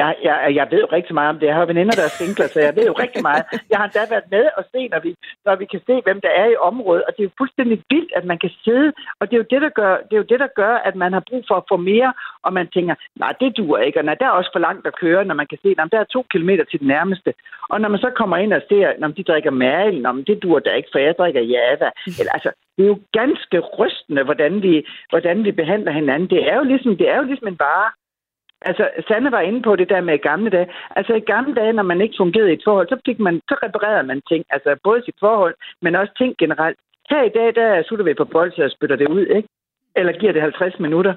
jeg, jeg, jeg ved jo rigtig meget om det. Jeg har veninder, der er singler, så jeg ved jo rigtig meget. Jeg har endda været med og se, når vi, når vi kan se, hvem der er i området. Og det er jo fuldstændig vildt, at man kan sidde. Og det er jo det, der gør, det er jo det, der gør at man har brug for at få mere. Og man tænker, nej, det duer ikke. Og nej, der er også for langt at køre, når man kan se, at der er to kilometer til den nærmeste. Og når man så kommer ind og ser, når de drikker mærel, når det duer da ikke, for jeg drikker java. Eller, altså, det er jo ganske rystende, hvordan vi, hvordan vi behandler hinanden. Det er jo ligesom, det er jo ligesom en vare. Altså, Sanne var inde på det der med gamle dage. Altså, i gamle dage, når man ikke fungerede i et forhold, så, fik man, så reparerede man ting. Altså, både sit forhold, men også ting generelt. Her i dag, der sutter vi på bolden og spytter det ud, ikke? Eller giver det 50 minutter.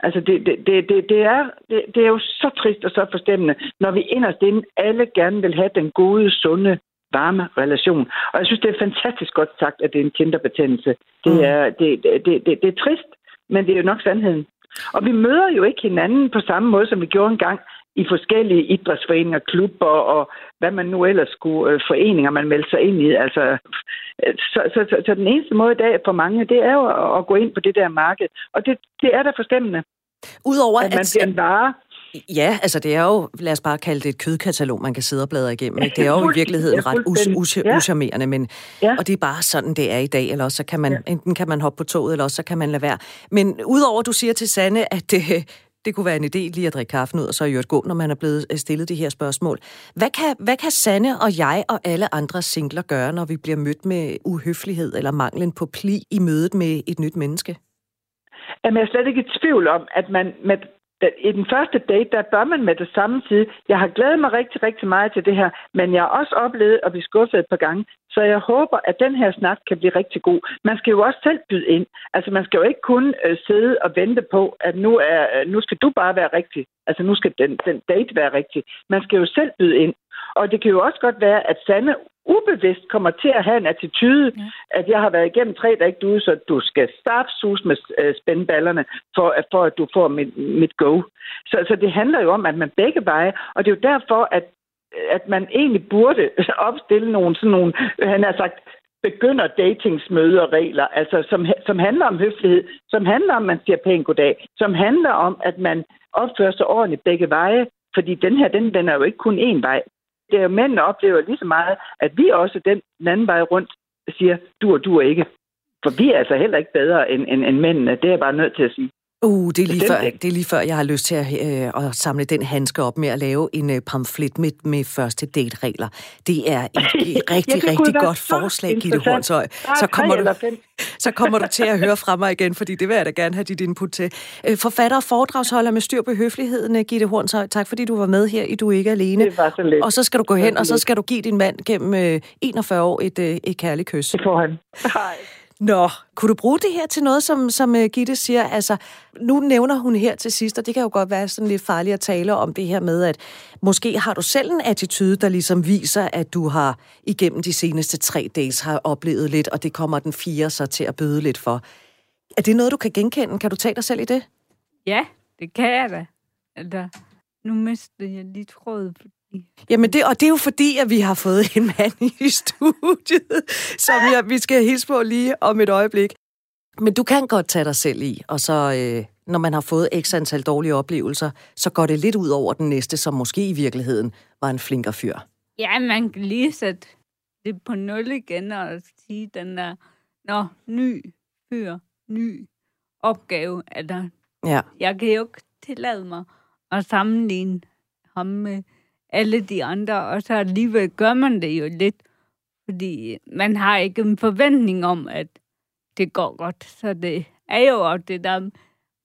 Altså, det, det, det, det, det, er, det, det er jo så trist og så forstemmende, når vi inderst inde alle gerne vil have den gode, sunde, varme relation. Og jeg synes, det er fantastisk godt sagt, at det er en kinderbetændelse. Det mm. er, det, det, det, det er trist, men det er jo nok sandheden. Og vi møder jo ikke hinanden på samme måde, som vi gjorde engang i forskellige idrætsforeninger, klubber og hvad man nu ellers skulle, øh, foreninger, man melder sig ind i. Altså, øh, så, så, så, så den eneste måde i dag for mange, det er jo at, at gå ind på det der marked. Og det, det er da forstemmende. Udover at man at... bliver en vare, Ja, altså det er jo, lad os bare kalde det et kødkatalog, man kan sidde og bladre igennem. Ikke? Det er jo i virkeligheden ret us- us- ja. uschammerende, men, ja. og det er bare sådan, det er i dag, eller også så kan man, ja. enten kan man hoppe på toget, eller også så kan man lade være. Men udover, du siger til Sanne, at det, det kunne være en idé lige at drikke kaffen ud, og så i øvrigt gå, når man er blevet øh, stillet de her spørgsmål. Hvad kan, hvad kan Sanne og jeg og alle andre singler gøre, når vi bliver mødt med uhøflighed eller manglen på pli i mødet med et nyt menneske? Jamen, jeg er slet ikke i tvivl om, at man med i den første date, der bør man med det samme sige, jeg har glædet mig rigtig, rigtig meget til det her, men jeg har også oplevet at blive skuffet et par gange, så jeg håber, at den her snak kan blive rigtig god. Man skal jo også selv byde ind. Altså, man skal jo ikke kun øh, sidde og vente på, at nu, er, øh, nu skal du bare være rigtig. Altså, nu skal den, den date være rigtig. Man skal jo selv byde ind. Og det kan jo også godt være, at Sande ubevidst kommer til at have en attitude, ja. at jeg har været igennem tre dage ude, så du skal sus med øh, spændballerne, for, for at du får mit, mit go. Så, så det handler jo om, at man begge veje, og det er jo derfor, at, at man egentlig burde opstille nogle sådan nogle, han har sagt, begynder datingsmøder regler, altså som, som handler om høflighed, som handler om, at man siger pænt goddag, som handler om, at man opfører sig ordentligt begge veje, fordi den her, den, den er jo ikke kun én vej det er jo mændene oplever lige så meget, at vi også den, den anden vej rundt siger, du og du er ikke. For vi er altså heller ikke bedre end, end, end mændene. Det er jeg bare nødt til at sige. Uh, det er, lige før, det er lige før, jeg har lyst til at, øh, at samle den handske op med at lave en øh, pamflet med, med første date-regler. Det er et, et rigtig, ja, rigtig godt forslag, Gitte Hornshøj. Så kommer, du, så kommer du til at høre fra mig igen, fordi det vil jeg da gerne have dit input til. Øh, forfatter og foredragsholder med styr på høfligheden, øh, Gitte Hornshøj. Tak fordi du var med her i Du Ikke Alene. Det var så lidt. Og så skal du gå hen, og så skal du give din mand gennem øh, 41 år et, øh, et kærligt kys. Det får han. Hej. Nå, kunne du bruge det her til noget, som, som øh, Gitte siger? Altså, nu nævner hun her til sidst, og det kan jo godt være sådan lidt farligt at tale om det her med, at måske har du selv en attitude, der ligesom viser, at du har igennem de seneste tre dages har oplevet lidt, og det kommer den fire så til at bøde lidt for. Er det noget, du kan genkende? Kan du tage dig selv i det? Ja, det kan jeg da. Altså, nu mistede jeg lige tråd, Jamen, det, og det er jo fordi, at vi har fået en mand i studiet, som jeg, vi skal hilse på lige om et øjeblik. Men du kan godt tage dig selv i, og så øh, når man har fået x antal dårlige oplevelser, så går det lidt ud over den næste, som måske i virkeligheden var en flinker fyr. Ja, man kan lige sætte det på nul igen og sige den der, nå, ny fyr, ny opgave. Altså, Ja. jeg kan jo ikke tillade mig at sammenligne ham med alle de andre, og så alligevel gør man det jo lidt, fordi man har ikke en forventning om, at det går godt. Så det er jo også det der,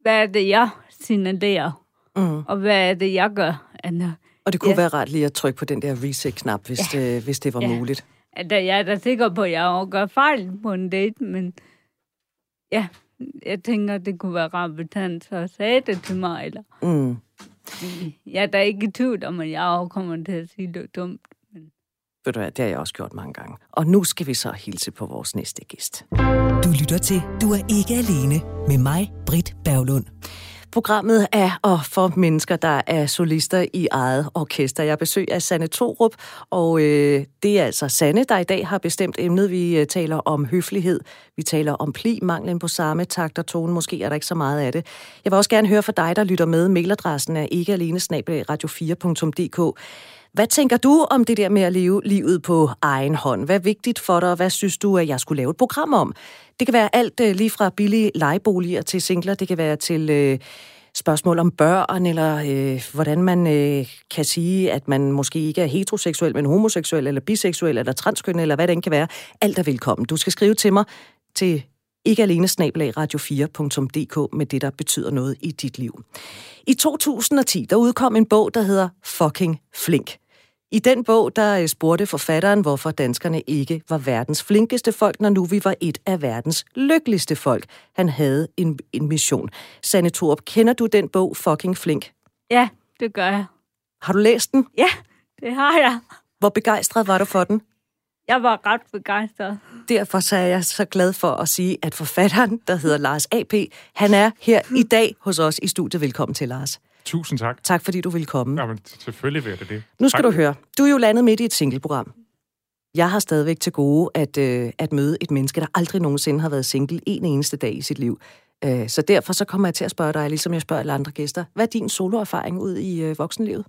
hvad er det, jeg signalerer, Mm. og hvad er det, jeg gør? Altså, Og det kunne Ja. være rart lige at trykke på den der reset-knap, hvis, ja. det, hvis det var Ja. muligt. Altså, jeg er da sikker på, at jeg også gør fejl på en date, men ja, jeg tænker, det kunne være rart, hvis han så sagde det til mig, eller Mm. Jeg er da ikke i tvivl om, at jeg også kommer til at sige det dumt. Ved du hvad, det har jeg også gjort mange gange. Og nu skal vi så hilse på vores næste gæst. Du lytter til Du er ikke alene med mig, Britt Berglund. Programmet er og for mennesker, der er solister i eget orkester. Jeg besøger Sanne Torup, og øh, det er altså Sanne, der i dag har bestemt emnet. Vi øh, taler om høflighed, vi taler om pli, manglen på samme takt og tone. Måske er der ikke så meget af det. Jeg vil også gerne høre fra dig, der lytter med. Mailadressen er ikke alene radio4.dk. Hvad tænker du om det der med at leve livet på egen hånd? Hvad er vigtigt for dig, og hvad synes du, at jeg skulle lave et program om? Det kan være alt øh, lige fra billige lejeboliger til singler, det kan være til øh, spørgsmål om børn, eller øh, hvordan man øh, kan sige, at man måske ikke er heteroseksuel, men homoseksuel, eller biseksuel, eller transkønnet, eller hvad det end kan være. Alt er velkommen. Du skal skrive til mig til ikke alene snabelag radio4.dk med det, der betyder noget i dit liv. I 2010, der udkom en bog, der hedder Fucking Flink. I den bog, der øh, spurgte forfatteren, hvorfor danskerne ikke var verdens flinkeste folk, når nu vi var et af verdens lykkeligste folk. Han havde en, en mission. Sanne Thorup, kender du den bog, Fucking Flink? Ja, det gør jeg. Har du læst den? Ja, det har jeg. Hvor begejstret var du for den? Jeg var ret begejstret. Derfor så er jeg så glad for at sige, at forfatteren, der hedder Lars A.P., han er her i dag hos os i studiet. Velkommen til, Lars. Tusind tak. Tak fordi du ville komme. Jamen, selvfølgelig vil det. det. Nu skal tak. du høre. Du er jo landet midt i et singleprogram. Jeg har stadigvæk til gode at, øh, at møde et menneske, der aldrig nogensinde har været single en eneste dag i sit liv. Øh, så derfor så kommer jeg til at spørge dig, ligesom jeg spørger alle andre gæster. Hvad er din soloerfaring ud i øh, voksenlivet?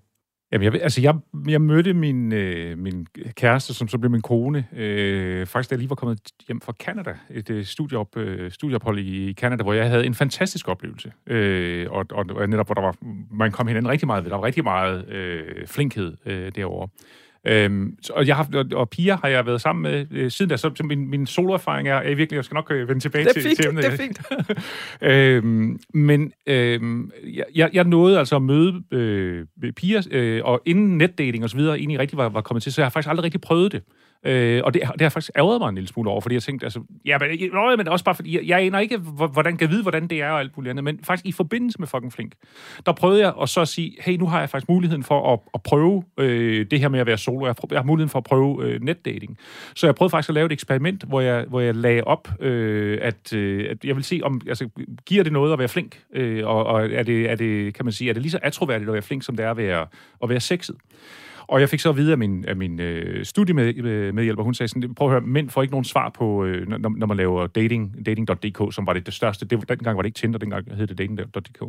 Jamen, jeg, altså, jeg, jeg mødte min, øh, min kæreste, som så blev min kone, øh, faktisk da jeg lige var kommet hjem fra Canada, et øh, studieop, øh, studieophold i Canada, hvor jeg havde en fantastisk oplevelse. Øh, og, og, og netop, hvor der var, man kom hinanden rigtig meget ved. Der var rigtig meget øh, flinkhed øh, derovre. Øhm, og, jeg har, og, piger har jeg været sammen med øh, siden da, så, så min, min soloerfaring er, er virkelig, jeg skal nok øh, vende tilbage Det er til, fint, til det er fint. øhm, men øhm, jeg- jeg, jeg nåede altså at møde øh, piger, øh, og inden netdating og så videre egentlig rigtig var, var kommet til, så jeg har faktisk aldrig rigtig prøvet det. Øh, og det, det har faktisk ærget mig en lille smule over, fordi jeg tænkte, altså, ja, men, nå, men også bare fordi, jeg, jeg aner ikke, hvordan kan vide, hvordan det er og alt muligt andet, men faktisk i forbindelse med fucking flink, der prøvede jeg at så sige, hey, nu har jeg faktisk muligheden for at, at prøve øh, det her med at være solo, jeg har, jeg har muligheden for at prøve øh, netdating. Så jeg prøvede faktisk at lave et eksperiment, hvor jeg, hvor jeg lagde op, øh, at, øh, at jeg vil se, om altså, giver det noget at være flink, øh, og, og er, det, er det, kan man sige, er det lige så atroværdigt at være flink, som det er at være, at være sexet. Og jeg fik så at vide af min, af min øh, studiemedhjælper, hun sagde sådan, prøv at høre, mænd får ikke nogen svar på, øh, når, når man laver dating, dating.dk, som var det, det største. Det, dengang var det ikke Tinder, dengang hed det dating.dk.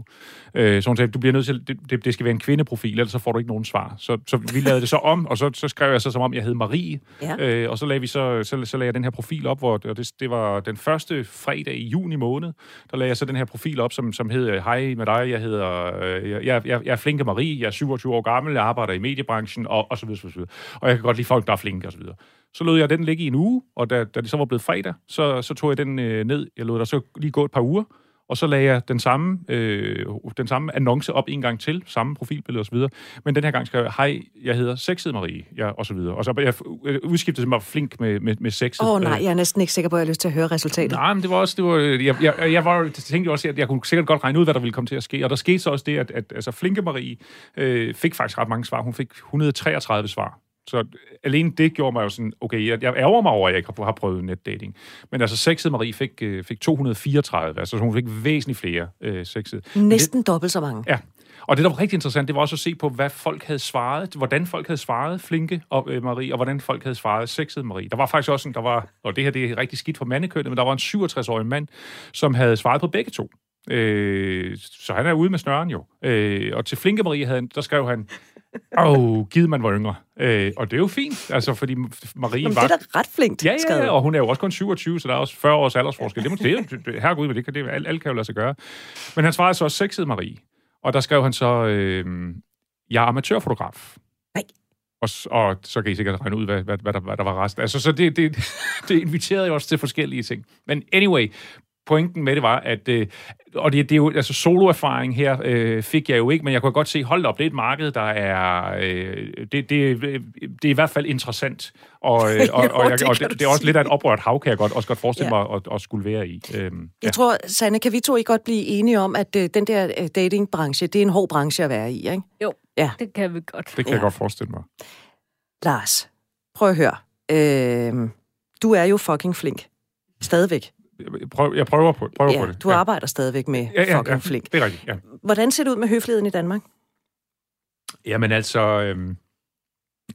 Øh, så hun sagde, du bliver nødt til, det, det, det skal være en kvindeprofil, ellers så får du ikke nogen svar. Så, så vi lavede det så om, og så, så skrev jeg så som om, jeg hed Marie, Ja. øh, og så lagde, vi så, så, så lagde jeg den her profil op, hvor og det, det var den første fredag i juni måned, der lagde jeg så den her profil op, som, som hed, hej med dig, jeg hedder, øh, jeg, jeg, jeg er Flinke Marie, jeg er 27 år gammel, jeg arbejder i mediebranchen, og, og så videre, så videre. Og jeg kan godt lide folk, der er flinke, og så videre. Så lod jeg den ligge i en uge, og da, da det så var blevet fredag, så, så tog jeg den øh, ned. Jeg lod der så lige gå et par uger, og så lagde jeg den samme, øh, den samme annonce op en gang til, samme profilbillede osv. Men den her gang skrev jeg, hej, jeg hedder Sexet Marie, ja, og så videre. Og så jeg øh, udskiftede til mig flink med, med, med sexet. Åh oh, nej, jeg er næsten ikke sikker på, at jeg har lyst til at høre resultatet. Nej, men det var også, det var, jeg, jeg, jeg, var, jeg tænkte jo også, at jeg kunne sikkert godt regne ud, hvad der ville komme til at ske. Og der skete så også det, at, at altså, Flinke Marie øh, fik faktisk ret mange svar. Hun fik 133 svar. Så alene det gjorde mig jo sådan, okay, jeg, jeg ærger mig over, at jeg ikke har, prøvet netdating. Men altså, sexet Marie fik, øh, fik 234, altså hun fik væsentligt flere øh, sexet. Næsten dobbelt så mange. Ja, Og det, der var rigtig interessant, det var også at se på, hvad folk havde svaret, hvordan folk havde svaret Flinke og øh, Marie, og hvordan folk havde svaret Sexet Marie. Der var faktisk også en, der var, og det her det er rigtig skidt for mandekønnet, men der var en 67-årig mand, som havde svaret på begge to. Øh, så han er ude med snøren jo. Øh, og til Flinke Marie, havde, der skrev han, Åh, oh, givet man var yngre. Øh, og det er jo fint, altså, fordi Marie Jamen, var... det er da ret flinkt Ja, ja, ja, og hun er jo også kun 27, så der er også 40 års aldersforskel. Det må det, det herregud, det kan det, alle, alle kan jo lade sig gøre. Men han svarede så også sexet Marie. Og der skrev han så, øh, jeg er amatørfotograf. Nej. Og, og så kan I sikkert regne ud, hvad, hvad, hvad, der, hvad der var resten. Altså, så det, det, det inviterede jo også til forskellige ting. Men anyway, pointen med det var, at, øh, og det, det er jo, altså soloerfaring her øh, fik jeg jo ikke, men jeg kunne godt se, hold op, det er et marked, der er, øh, det, det, det er i hvert fald interessant, og, øh, og, Jo, og, jeg, det og det, det er også sige. lidt af et oprørt hav, kan jeg godt, også godt forestille Ja. mig at, at skulle være i. Øhm, Jeg tror, Sanne, kan vi to ikke godt blive enige om, at øh, den der øh, datingbranche, det er en hård branche at være i, ikke? Jo, Ja. det kan vi godt. det kan Ja. jeg godt forestille mig. Lars, prøv at høre. Øh, du er jo fucking flink. Stadigvæk. Jeg prøver, jeg prøver, på, prøver Ja, på det. du arbejder stadigvæk med ja, ja, fucking ja, flink. det er rigtigt, ja. Hvordan ser det ud med høfligheden i Danmark? Jamen altså, øhm,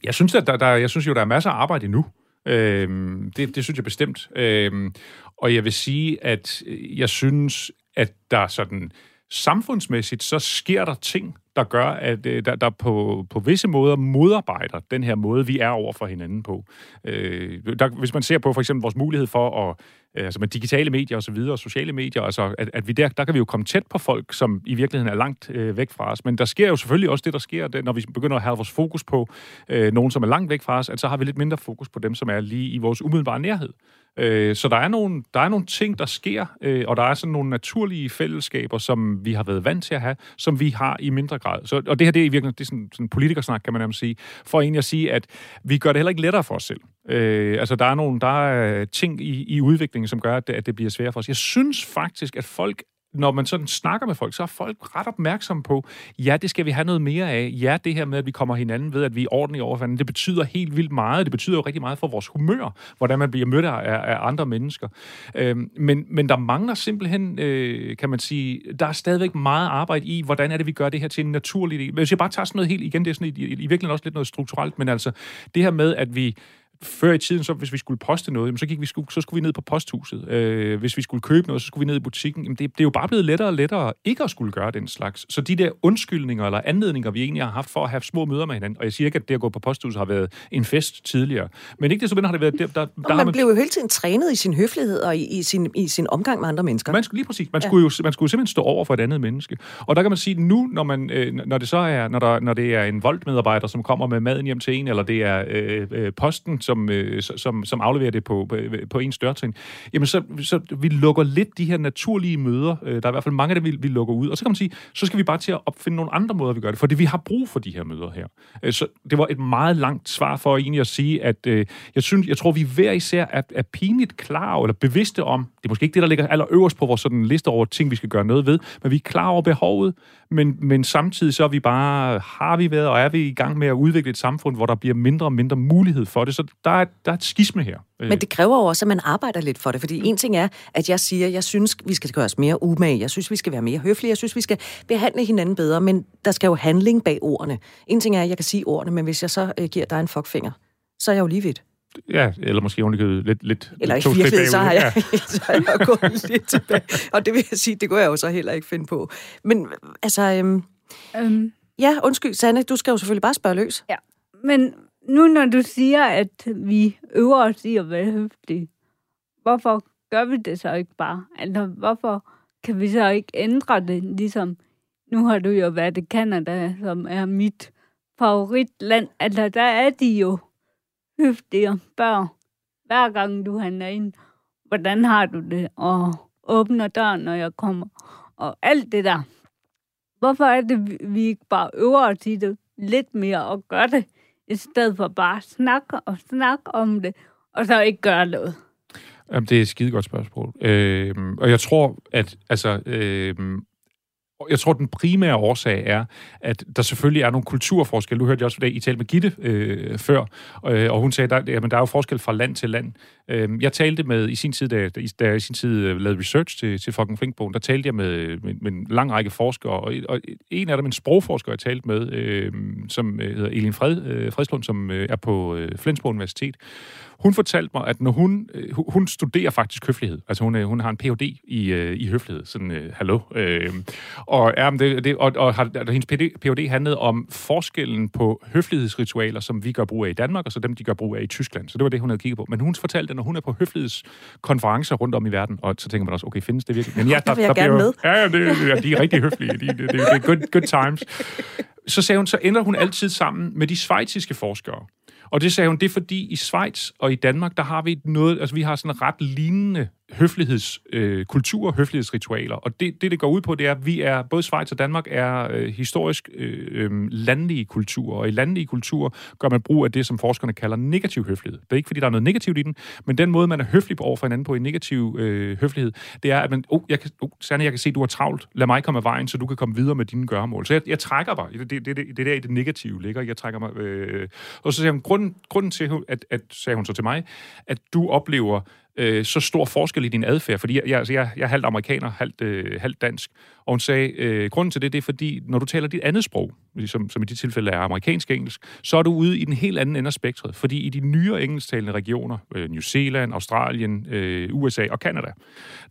jeg synes, at der, der, jeg synes jo, der er masser af arbejde endnu. Øhm, det, det synes jeg bestemt. Øhm, og jeg vil sige, at jeg synes, at der sådan samfundsmæssigt, så sker der ting, der gør, at øh, der, der på, på visse måder modarbejder den her måde, vi er over for hinanden på. Øh, der, hvis man ser på for eksempel vores mulighed for at, øh, altså med digitale medier og så videre, og sociale medier, altså at, at vi der, der kan vi jo komme tæt på folk, som i virkeligheden er langt øh, væk fra os. Men der sker jo selvfølgelig også det, der sker, det, når vi begynder at have vores fokus på øh, nogen, som er langt væk fra os, at så har vi lidt mindre fokus på dem, som er lige i vores umiddelbare nærhed. Øh, så der er, nogle, der er nogle ting, der sker, øh, og der er sådan nogle naturlige fællesskaber, som vi har været vant til at have, som vi har i mindre grad. Så, og det her det er i virkeligheden det er sådan, sådan politikersnak, kan man nærmest sige, for egentlig at sige, at vi gør det heller ikke lettere for os selv. Øh, altså, der er nogle der er øh, ting i, i udviklingen, som gør, at det, at det bliver sværere for os. Jeg synes faktisk, at folk når man sådan snakker med folk, så er folk ret opmærksomme på, ja, det skal vi have noget mere af. Ja, det her med, at vi kommer hinanden ved, at vi er ordentlige over det betyder helt vildt meget. Det betyder jo rigtig meget for vores humør, hvordan man bliver mødt af, af andre mennesker. Øhm, men, men der mangler simpelthen, øh, kan man sige, der er stadigvæk meget arbejde i, hvordan er det, vi gør det her til en naturlig del. Hvis jeg bare tager sådan noget helt igen, det er sådan i, i virkeligheden også lidt noget strukturelt, men altså det her med, at vi før i tiden, så hvis vi skulle poste noget, jamen, så, gik vi, så skulle vi ned på posthuset. Øh, hvis vi skulle købe noget, så skulle vi ned i butikken. Jamen, det, det er jo bare blevet lettere og lettere ikke at skulle gøre den slags. Så de der undskyldninger eller anledninger, vi egentlig har haft for at have små møder med hinanden, og jeg siger ikke, at det at gå på posthuset har været en fest tidligere, men ikke det så har det været, der, der, har man man blev jo hele tiden trænet i sin høflighed og i, i, sin, i sin omgang med andre mennesker. man skulle lige præcis. Man skulle jo man skulle simpelthen stå over for et andet menneske. Og der kan man sige nu, når man øh, når det så er når der når det er en voldt-medarbejder, som kommer med maden hjem til en, eller det er øh, øh, posten, som, øh, som som afleverer det på på, på ens dørtrin, jamen så, så vi lukker lidt de her naturlige møder. Øh, der er i hvert fald mange af dem, vi, vi lukker ud. Og så kan man sige, så skal vi bare til at opfinde nogle andre måder, vi gør det, fordi vi har brug for de her møder her. Øh, så det var et meget langt svar for egentlig at sige, at øh, jeg synes, jeg tror, vi hver især er, er pinligt klar eller bevidste om, det er måske ikke det, der ligger allerøverst på vores sådan liste over ting, vi skal gøre noget ved, men vi er klar over behovet, men, men samtidig så er vi bare, har vi været, og er vi i gang med at udvikle et samfund, hvor der bliver mindre og mindre mulighed for det. Så der er, der er et skisme her. Øh, Men det kræver jo også, at man arbejder lidt for det. Fordi en ting er, at jeg siger, at jeg synes, vi skal gøre os mere umage. Jeg synes, vi skal være mere høflige. Jeg synes, vi skal behandle hinanden bedre. Men der skal jo handling bag ordene. En ting er, at jeg kan sige ordene, men hvis jeg så øh, giver dig en fuckfinger, så er jeg jo lige vidt. Ja, eller måske ovenikøbet lidt, lidt Eller i virkeligheden, så har jeg, Ja. så har jeg gået lidt tilbage. Og det vil jeg sige, det kunne jeg jo så heller ikke finde på. Men altså, øhm, Øhm, ja, undskyld, Sanne, du skal jo selvfølgelig bare spørge løs. ja. Men nu når du siger, at vi øver os i at være høflige, hvorfor gør vi det så ikke bare? Altså, hvorfor kan vi så ikke ændre det? Ligesom, nu har du jo været i Kanada, som er mit favoritland. Altså, der er de jo høflige børn. Hver gang du handler ind, hvordan har du det? Og åbner døren, når jeg kommer. Og alt det der. Hvorfor er det, vi- vi ikke bare øver os i det lidt mere og gør det, i stedet for bare at snakke og snakke om det, og så ikke gøre noget? Jamen, det er et skide godt spørgsmål. Øh, og jeg tror, at altså, øh, jeg tror, den primære årsag er, at der selvfølgelig er nogle kulturforskelle. Du hørte jeg også, at I talte med Gitte øh, før, øh, og hun sagde, at der, jamen, der er jo forskel fra land til land. Øh, jeg talte med i sin tid, da, da jeg i sin tid øh, lavede research til, til fucking Flinkbogen, der talte jeg med, øh, med, med en lang række forskere, og, og en af dem, en sprogforsker, jeg talte med, øh, som øh, hedder Elin Fred, øh, Fredslund, som øh, er på øh, Flensborg Universitet, hun fortalte mig, at når hun, øh, hun studerer faktisk høflighed, altså hun, hun har en Ph.D. i, øh, i høflighed, sådan, øh, hallo, øh, og, ja, det, det, og, og har, og hendes Ph.D. handlede om forskellen på høflighedsritualer, som vi gør brug af i Danmark, og så dem, de gør brug af i Tyskland. Så det var det, hun havde kigget på. Men hun fortalte, at når hun er på høflighedskonferencer rundt om i verden, og så tænker man også, okay, findes det virkelig? Men ja, der, der, der bliver, med. Ja, det, det, de er rigtig høflige. De, det, det, det er good, good times. Så sagde hun, så ender hun altid sammen med de svejtiske forskere. Og det sagde hun, det er fordi i Schweiz og i Danmark, der har vi noget, altså vi har sådan ret lignende høflighedskultur, øh, høflighedsritualer. Og det, det, det går ud på, det er, at vi er, både Schweiz og Danmark er øh, historisk øh, øh, landlige kulturer, og i landlige kulturer gør man brug af det, som forskerne kalder negativ høflighed. Det er ikke, fordi der er noget negativt i den, men den måde, man er høflig over for hinanden på i negativ øh, høflighed, det er, at man, oh, jeg kan, oh, Sanne, jeg kan se, du har travlt, lad mig komme af vejen, så du kan komme videre med dine gøremål. Så jeg, jeg trækker bare, det, det, det, det, det der i det negative ligger, jeg trækker mig, øh, og så siger hun, grunden, grunden til, at, at, sagde hun så til mig, at du oplever øh, så stor forskel i din adfærd, fordi jeg, altså jeg, jeg er halvt amerikaner, halvt, øh, halvt dansk, og hun sagde, øh, grunden til det, det er fordi, når du taler dit andet sprog, som, som i de tilfælde er amerikansk-engelsk, så er du ude i den helt anden ende af spektret, fordi i de nyere engelsktalende regioner, øh, New Zealand, Australien, øh, USA og Kanada,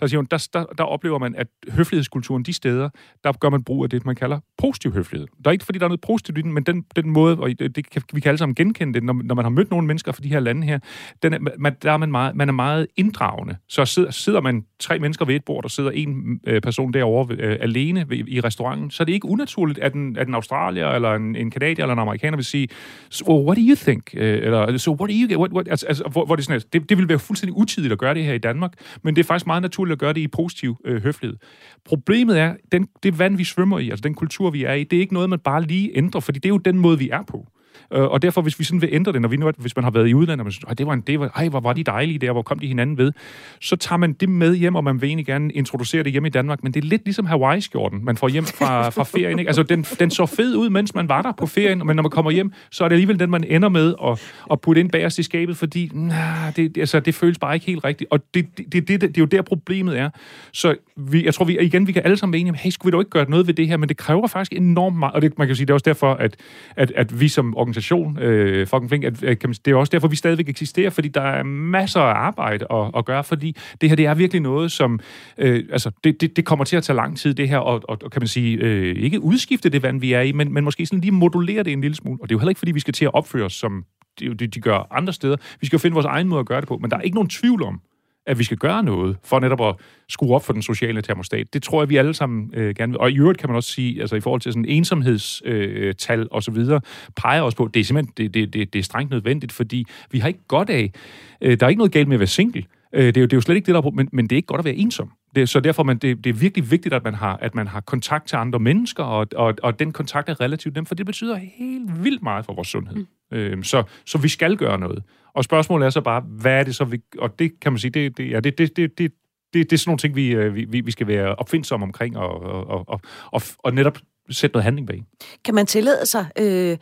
der, siger hun, der, der, der oplever man, at høflighedskulturen de steder, der gør man brug af det, man kalder positiv høflighed. Der er ikke, fordi der er noget positivt i den, men den, den måde, og det, kan, vi kan alle sammen genkende det, når, når man har mødt nogle mennesker fra de her lande her, den er, man, der er man, meget, man er meget inddragende. Så sidder, sidder man tre mennesker ved et bord, og sidder en øh, person derovre øh, alene ved, i restauranten, så er det ikke unaturligt, at en, at en australier, eller en, en kanadier, eller en amerikaner vil sige, so, what do you think? Øh, eller, so, what do you get? What, what? Altså, altså, hvor, hvor det, sådan, det, det vil være fuldstændig utidigt at gøre det her i Danmark, men det er faktisk meget naturligt at gøre det i positiv øh, høflighed. Problemet er, den, det vand, vi svømmer i, altså den kultur, vi er i, det er ikke noget, man bare lige ændrer, fordi det er jo den måde, vi er på. Øh, og derfor, hvis vi sådan vil ændre det, når vi nu, hvis man har været i udlandet, og man synes, det var en, det var, ej, hvor var de dejlige der, hvor kom de hinanden ved, så tager man det med hjem, og man vil egentlig gerne introducere det hjemme i Danmark, men det er lidt ligesom Hawaii-skjorten, man får hjem fra, fra ferien. Ikke? Altså, den, den så fed ud, mens man var der på ferien, men når man kommer hjem, så er det alligevel den, man ender med at, at putte ind bagerst i skabet, fordi nah, det, altså, det føles bare ikke helt rigtigt. Og det, det, det, det, det er jo der, problemet er. Så vi, jeg tror, vi, igen, vi kan alle sammen være enige om, hey, skulle vi dog ikke gøre noget ved det her, men det kræver faktisk enormt meget, og det, man kan sige, det er også derfor, at, at, at vi som organisation, øh, fucking flink, at, øh, at, det er også derfor, vi stadigvæk eksisterer, fordi der er masser af arbejde at, at gøre, fordi det her, det er virkelig noget, som, øh, altså, det, det, det kommer til at tage lang tid, det her, og, og, og kan man sige, øh, ikke udskifte det vand, vi er i, men, men måske sådan lige modulere det en lille smule, og det er jo heller ikke, fordi vi skal til at opføre os, som de, de, de gør andre steder. Vi skal jo finde vores egen måde at gøre det på, men der er ikke nogen tvivl om, at vi skal gøre noget for netop at skrue op for den sociale termostat. Det tror jeg, vi alle sammen øh, gerne vil. Og i øvrigt kan man også sige, altså i forhold til sådan ensomhedstal øh, og så videre, peger også på, at det er simpelthen det, det, det, det er strengt nødvendigt, fordi vi har ikke godt af, øh, der er ikke noget galt med at være single, øh, det, er jo, det er jo slet ikke det, der er men, men det er ikke godt at være ensom. Det, så derfor man, det, det er virkelig vigtigt, at man har, at man har kontakt til andre mennesker, og, og, og den kontakt er relativt nem, for det betyder helt vildt meget for vores sundhed. Mm. Øh, så, så vi skal gøre noget. Og spørgsmålet er så bare, hvad er det så, vi... Og det kan man sige, det, det, ja, det, det, det, det, det, det er sådan nogle ting, vi, øh, vi, vi skal være opfindsomme omkring, og, og, og, og, og netop sætte noget handling bag. Kan man tillade sig, øh,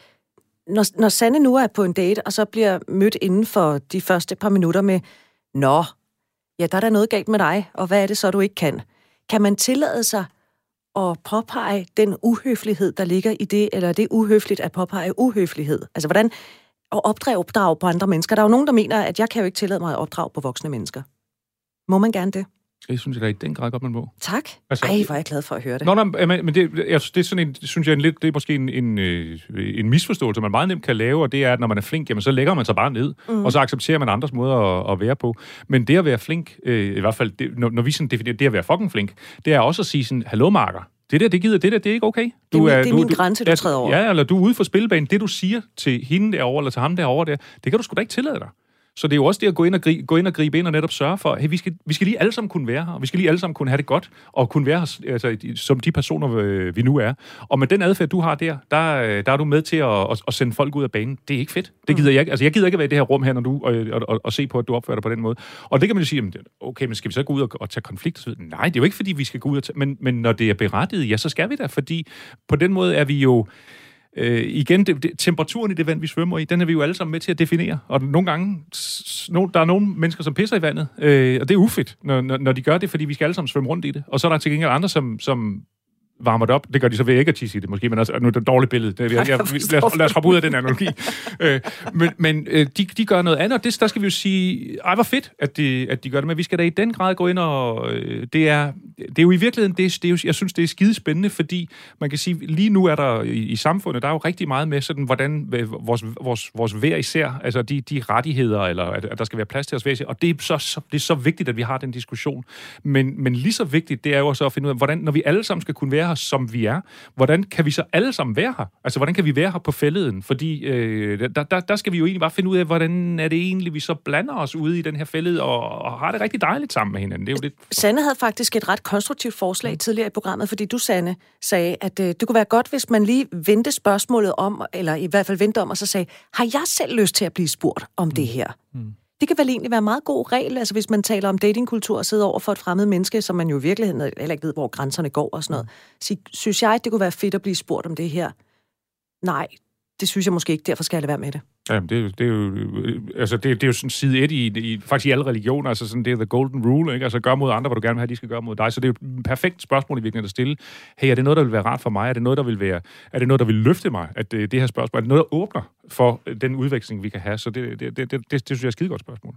når, når Sanne nu er på en date, og så bliver mødt inden for de første par minutter med, Nå, ja, der er der noget galt med dig, og hvad er det så, du ikke kan? Kan man tillade sig at påpege den uhøflighed, der ligger i det, eller er det uhøfligt at påpege uhøflighed? Altså, hvordan, at opdrage på andre mennesker. Der er jo nogen, der mener, at jeg kan jo ikke tillade mig at opdrage på voksne mennesker. Må man gerne det? Det synes jeg da i den grad godt, man må. Tak. Altså, Ej, hvor er jeg glad for at høre det. Nå, nej, men det, jeg, det er sådan en, synes jeg, en lidt, det er måske en, en, øh, en misforståelse, man meget nemt kan lave, og det er, at når man er flink, jamen, så lægger man sig bare ned, mm. og så accepterer man andres måder at, at være på. Men det at være flink, øh, i hvert fald, det, når, når vi sådan definerer det at være fucking flink, det er også at sige sådan, hallo marker, det der, det gider, det der, det er ikke okay. Du det er, det er min du, grænse, du træder over. Ja, eller du er ude for spilbanen. Det, du siger til hende derovre, eller til ham derovre, der, det kan du sgu da ikke tillade dig. Så det er jo også det at gå ind og, gribe, gå ind og gribe ind og netop sørge for, at hey, vi, skal, vi skal lige alle sammen kunne være her, og vi skal lige alle sammen kunne have det godt, og kunne være her altså, som de personer, øh, vi nu er. Og med den adfærd, du har der, der, øh, der er du med til at, at, at sende folk ud af banen. Det er ikke fedt. Det gider jeg ikke. Altså, jeg gider ikke være i det her rum her, når du, og, og, og, og se på, at du opfører dig på den måde. Og det kan man jo sige, okay, men skal vi så gå ud og, og tage konflikt? Nej, det er jo ikke, fordi vi skal gå ud og tage, men, men når det er berettiget, ja, så skal vi da, fordi på den måde er vi jo øh, igen, det, det, temperaturen i det vand, vi svømmer i, den er vi jo alle sammen med til at definere. Og nogle gange, no, der er nogle mennesker, som pisser i vandet, øh, og det er ufedt, når, når, når de gør det, fordi vi skal alle sammen svømme rundt i det. Og så er der til gengæld andre, som, som varmer det op. Det gør de så ved ikke at tisse i det, måske, men altså, nu er det et dårligt billede. Det, jeg, jeg, lad, os, lad os hoppe ud af den analogi. øh, men men øh, de, de gør noget andet, og det, der skal vi jo sige, ej, hvor fedt, at de, at de gør det, men vi skal da i den grad gå ind og... Øh, det, er, det er jo i virkeligheden, det, det er jo, jeg synes, det er skide spændende, fordi man kan sige, lige nu er der i, i samfundet, der er jo rigtig meget med sådan, hvordan vores, vores, vores hver især, altså de, de rettigheder, eller at, at der skal være plads til os hver og det er, så, så, det er så vigtigt, at vi har den diskussion. Men, men lige så vigtigt, det er jo så at finde ud af, hvordan, når vi alle sammen skal kunne være her, som vi er, hvordan kan vi så alle sammen være her? Altså, hvordan kan vi være her på fælleden? Fordi øh, der, der, der skal vi jo egentlig bare finde ud af, hvordan er det egentlig, vi så blander os ude i den her fælled og, og har det rigtig dejligt sammen med hinanden. Det er jo det. Sanne havde faktisk et ret konstruktivt forslag mm. tidligere i programmet, fordi du, Sanne, sagde, at øh, det kunne være godt, hvis man lige vendte spørgsmålet om, eller i hvert fald vendte om, og så sagde, har jeg selv lyst til at blive spurgt om mm. det her? Mm. Det kan vel egentlig være en meget god regel, altså hvis man taler om datingkultur og sidder over for et fremmed menneske, som man jo i virkeligheden heller ikke ved, hvor grænserne går og sådan noget. Så synes jeg, det kunne være fedt at blive spurgt om det her? Nej, det synes jeg måske ikke, derfor skal jeg lade være med det. Jamen, det, det er jo, altså det, det er jo sådan side et i, i, faktisk i alle religioner, altså sådan, det er the golden rule, ikke? Altså gør mod andre, hvad du gerne vil have, de skal gøre mod dig. Så det er jo et perfekt spørgsmål i virkeligheden at stille. Hey, er det noget, der vil være rart for mig? Er det noget, der vil være, er det noget, der vil løfte mig? At det, det her spørgsmål, er det noget, der åbner for den udveksling, vi kan have? Så det, det, det, det, det, det synes jeg er et skidegodt spørgsmål.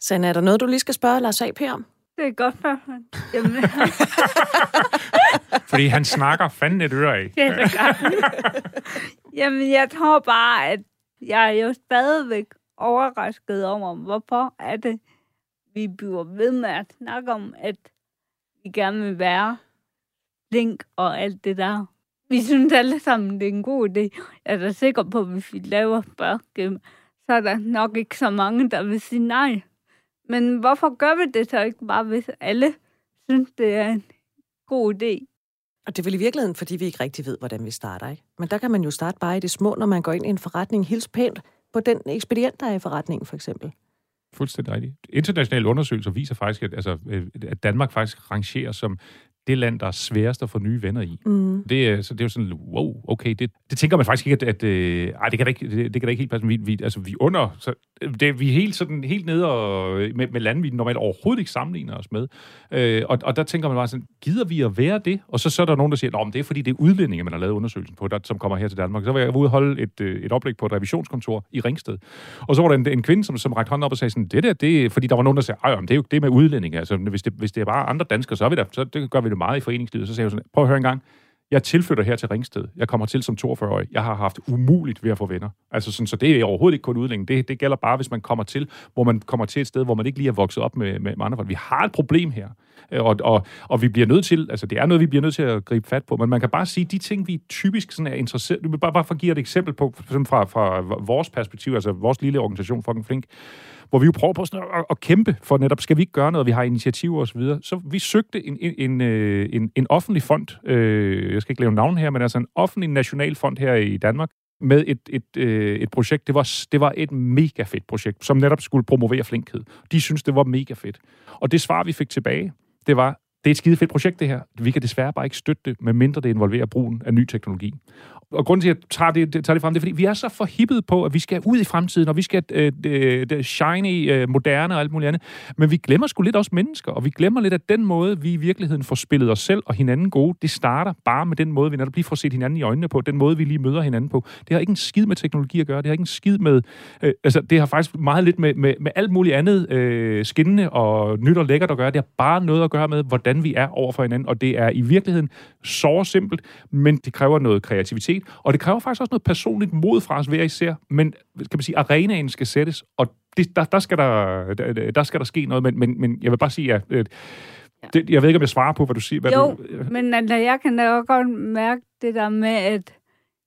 Sand, er der noget, du lige skal spørge Lars A.P. om? Det er et godt spørgsmål. Jamen. Fordi han snakker fanden et øre af. Ja, det gør Jamen, jeg tror bare, at jeg er jo stadigvæk overrasket over, hvorfor er det, vi bliver ved med at snakke om, at vi gerne vil være flink og alt det der. Vi synes alle sammen, det er en god idé. Jeg er da sikker på, at hvis vi laver børgame, så er der nok ikke så mange, der vil sige nej. Men hvorfor gør vi det så ikke bare, hvis alle synes, det er en god idé? Og det er vel i virkeligheden, fordi vi ikke rigtig ved, hvordan vi starter, ikke? Men der kan man jo starte bare i det små, når man går ind i en forretning. Hils pænt på den ekspedient, der er i forretningen, for eksempel. Fuldstændig rigtigt. Internationale undersøgelser viser faktisk, at, altså, øh, at Danmark faktisk rangerer som det land, der er sværest at få nye venner i. Mm. Det, er, så det er jo sådan, wow, okay, det, det tænker man faktisk ikke, at, at øh, ej, det kan da ikke, det, det kan da ikke helt passe. Vi, vi, altså, vi under, så, det, vi er helt, sådan, helt nede og, med, med lande, vi normalt overhovedet ikke sammenligner os med. Øh, og, og der tænker man bare sådan, gider vi at være det? Og så, så er der nogen, der siger, at det er fordi, det er udlændinge, man har lavet undersøgelsen på, der, som kommer her til Danmark. Så var jeg ude og holde et, øh, et oplæg på et revisionskontor i Ringsted. Og så var der en, en kvinde, som, som rakte hånden op og sagde sådan, det der, det fordi der var nogen, der sagde, det er jo det med udlændinge. Altså, hvis det, hvis det er bare andre danskere, så, er vi der, så det gør vi det meget i foreningslivet så sagde jeg sådan, prøv at høre en gang, jeg tilflytter her til Ringsted. Jeg kommer til som 42-årig. Jeg har haft umuligt ved at få venner. Altså sådan, så det er overhovedet ikke kun udlænding. Det, det gælder bare, hvis man kommer til, hvor man kommer til et sted, hvor man ikke lige er vokset op med, med, med andre folk. Vi har et problem her. Øh, og, og, og vi bliver nødt til, altså det er noget, vi bliver nødt til at gribe fat på, men man kan bare sige, de ting, vi typisk sådan er interesseret, du vil bare, bare for at give et eksempel på, fra, fra vores perspektiv, altså vores lille organisation, Fucking Flink, hvor vi jo prøver på sådan at, at kæmpe for netop, skal vi ikke gøre noget, vi har initiativer osv. Så, så vi søgte en, en, en, øh, en, en offentlig fond, øh, jeg skal ikke lave navn her, men altså en offentlig national fond her i Danmark, med et, et, øh, et projekt. Det var, det var et mega fedt projekt, som netop skulle promovere flinkhed. De synes det var mega fedt. Og det svar, vi fik tilbage, det var, det er et skide fedt projekt, det her. Vi kan desværre bare ikke støtte det, medmindre det involverer brugen af ny teknologi og grunden til, at jeg tager det, tager det frem, det er, fordi vi er så forhippet på, at vi skal ud i fremtiden, og vi skal øh, øh det shiny, øh, moderne og alt muligt andet. Men vi glemmer sgu lidt også mennesker, og vi glemmer lidt, at den måde, vi i virkeligheden får spillet os selv og hinanden gode, det starter bare med den måde, vi netop lige får set hinanden i øjnene på, den måde, vi lige møder hinanden på. Det har ikke en skid med teknologi at gøre, det har ikke en skid med... Øh, altså, det har faktisk meget lidt med, med, med alt muligt andet øh, skinnende og nyt og lækkert at gøre. Det har bare noget at gøre med, hvordan vi er over for hinanden, og det er i virkeligheden så simpelt, men det kræver noget kreativitet, kriminalitet, og det kræver faktisk også noget personligt mod fra os hver især, men kan man sige, arenaen skal sættes, og det, der, der, skal der, der, der skal der ske noget, men, men, men jeg vil bare sige, at øh, det, jeg ved ikke, om jeg svarer på, hvad du siger. Hvad jo, du, men altså, jeg kan da også godt mærke det der med, at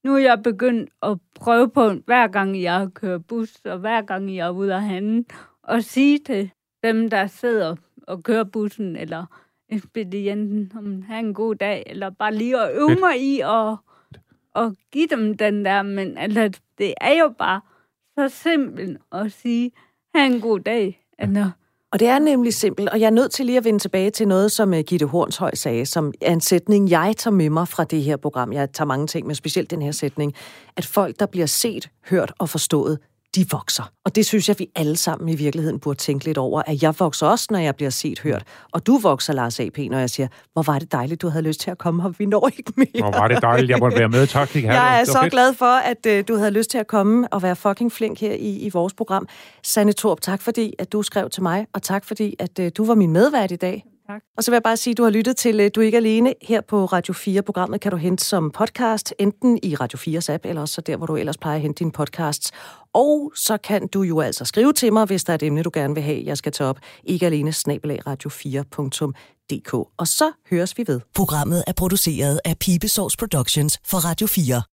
nu er jeg begyndt at prøve på, hver gang jeg kører bus, og hver gang jeg er ude at handle, at sige til dem, der sidder og kører bussen, eller ekspedienten, om have en god dag, eller bare lige at øve mig i at, at give dem den der, men altså, det er jo bare så simpelt at sige, have en god dag. Altså, Og det er nemlig simpelt, og jeg er nødt til lige at vende tilbage til noget, som øh, Gitte Hornshøj sagde, som er en sætning, jeg tager med mig fra det her program. Jeg tager mange ting, men specielt den her sætning, at folk, der bliver set, hørt og forstået, de vokser. Og det synes jeg, vi alle sammen i virkeligheden burde tænke lidt over, at jeg vokser også, når jeg bliver set, hørt. Og du vokser, Lars A.P., når jeg siger, hvor var det dejligt, du havde lyst til at komme her. Vi når ikke mere. Hvor var det dejligt, jeg måtte være med. Tak, Kik Jeg er så glad for, at uh, du havde lyst til at komme og være fucking flink her i, i vores program. Sanne Torp, tak fordi, at du skrev til mig, og tak fordi, at uh, du var min medvært i dag. Tak. Og så vil jeg bare sige, at du har lyttet til uh, Du er ikke alene her på Radio 4. Programmet kan du hente som podcast, enten i Radio 4's app, eller også der, hvor du ellers plejer at hente dine podcasts. Og så kan du jo altså skrive til mig, hvis der er et emne, du gerne vil have, jeg skal tage op. Ikke alene snabelag radio4.dk. Og så høres vi ved. Programmet er produceret af Pibesovs Productions for Radio 4.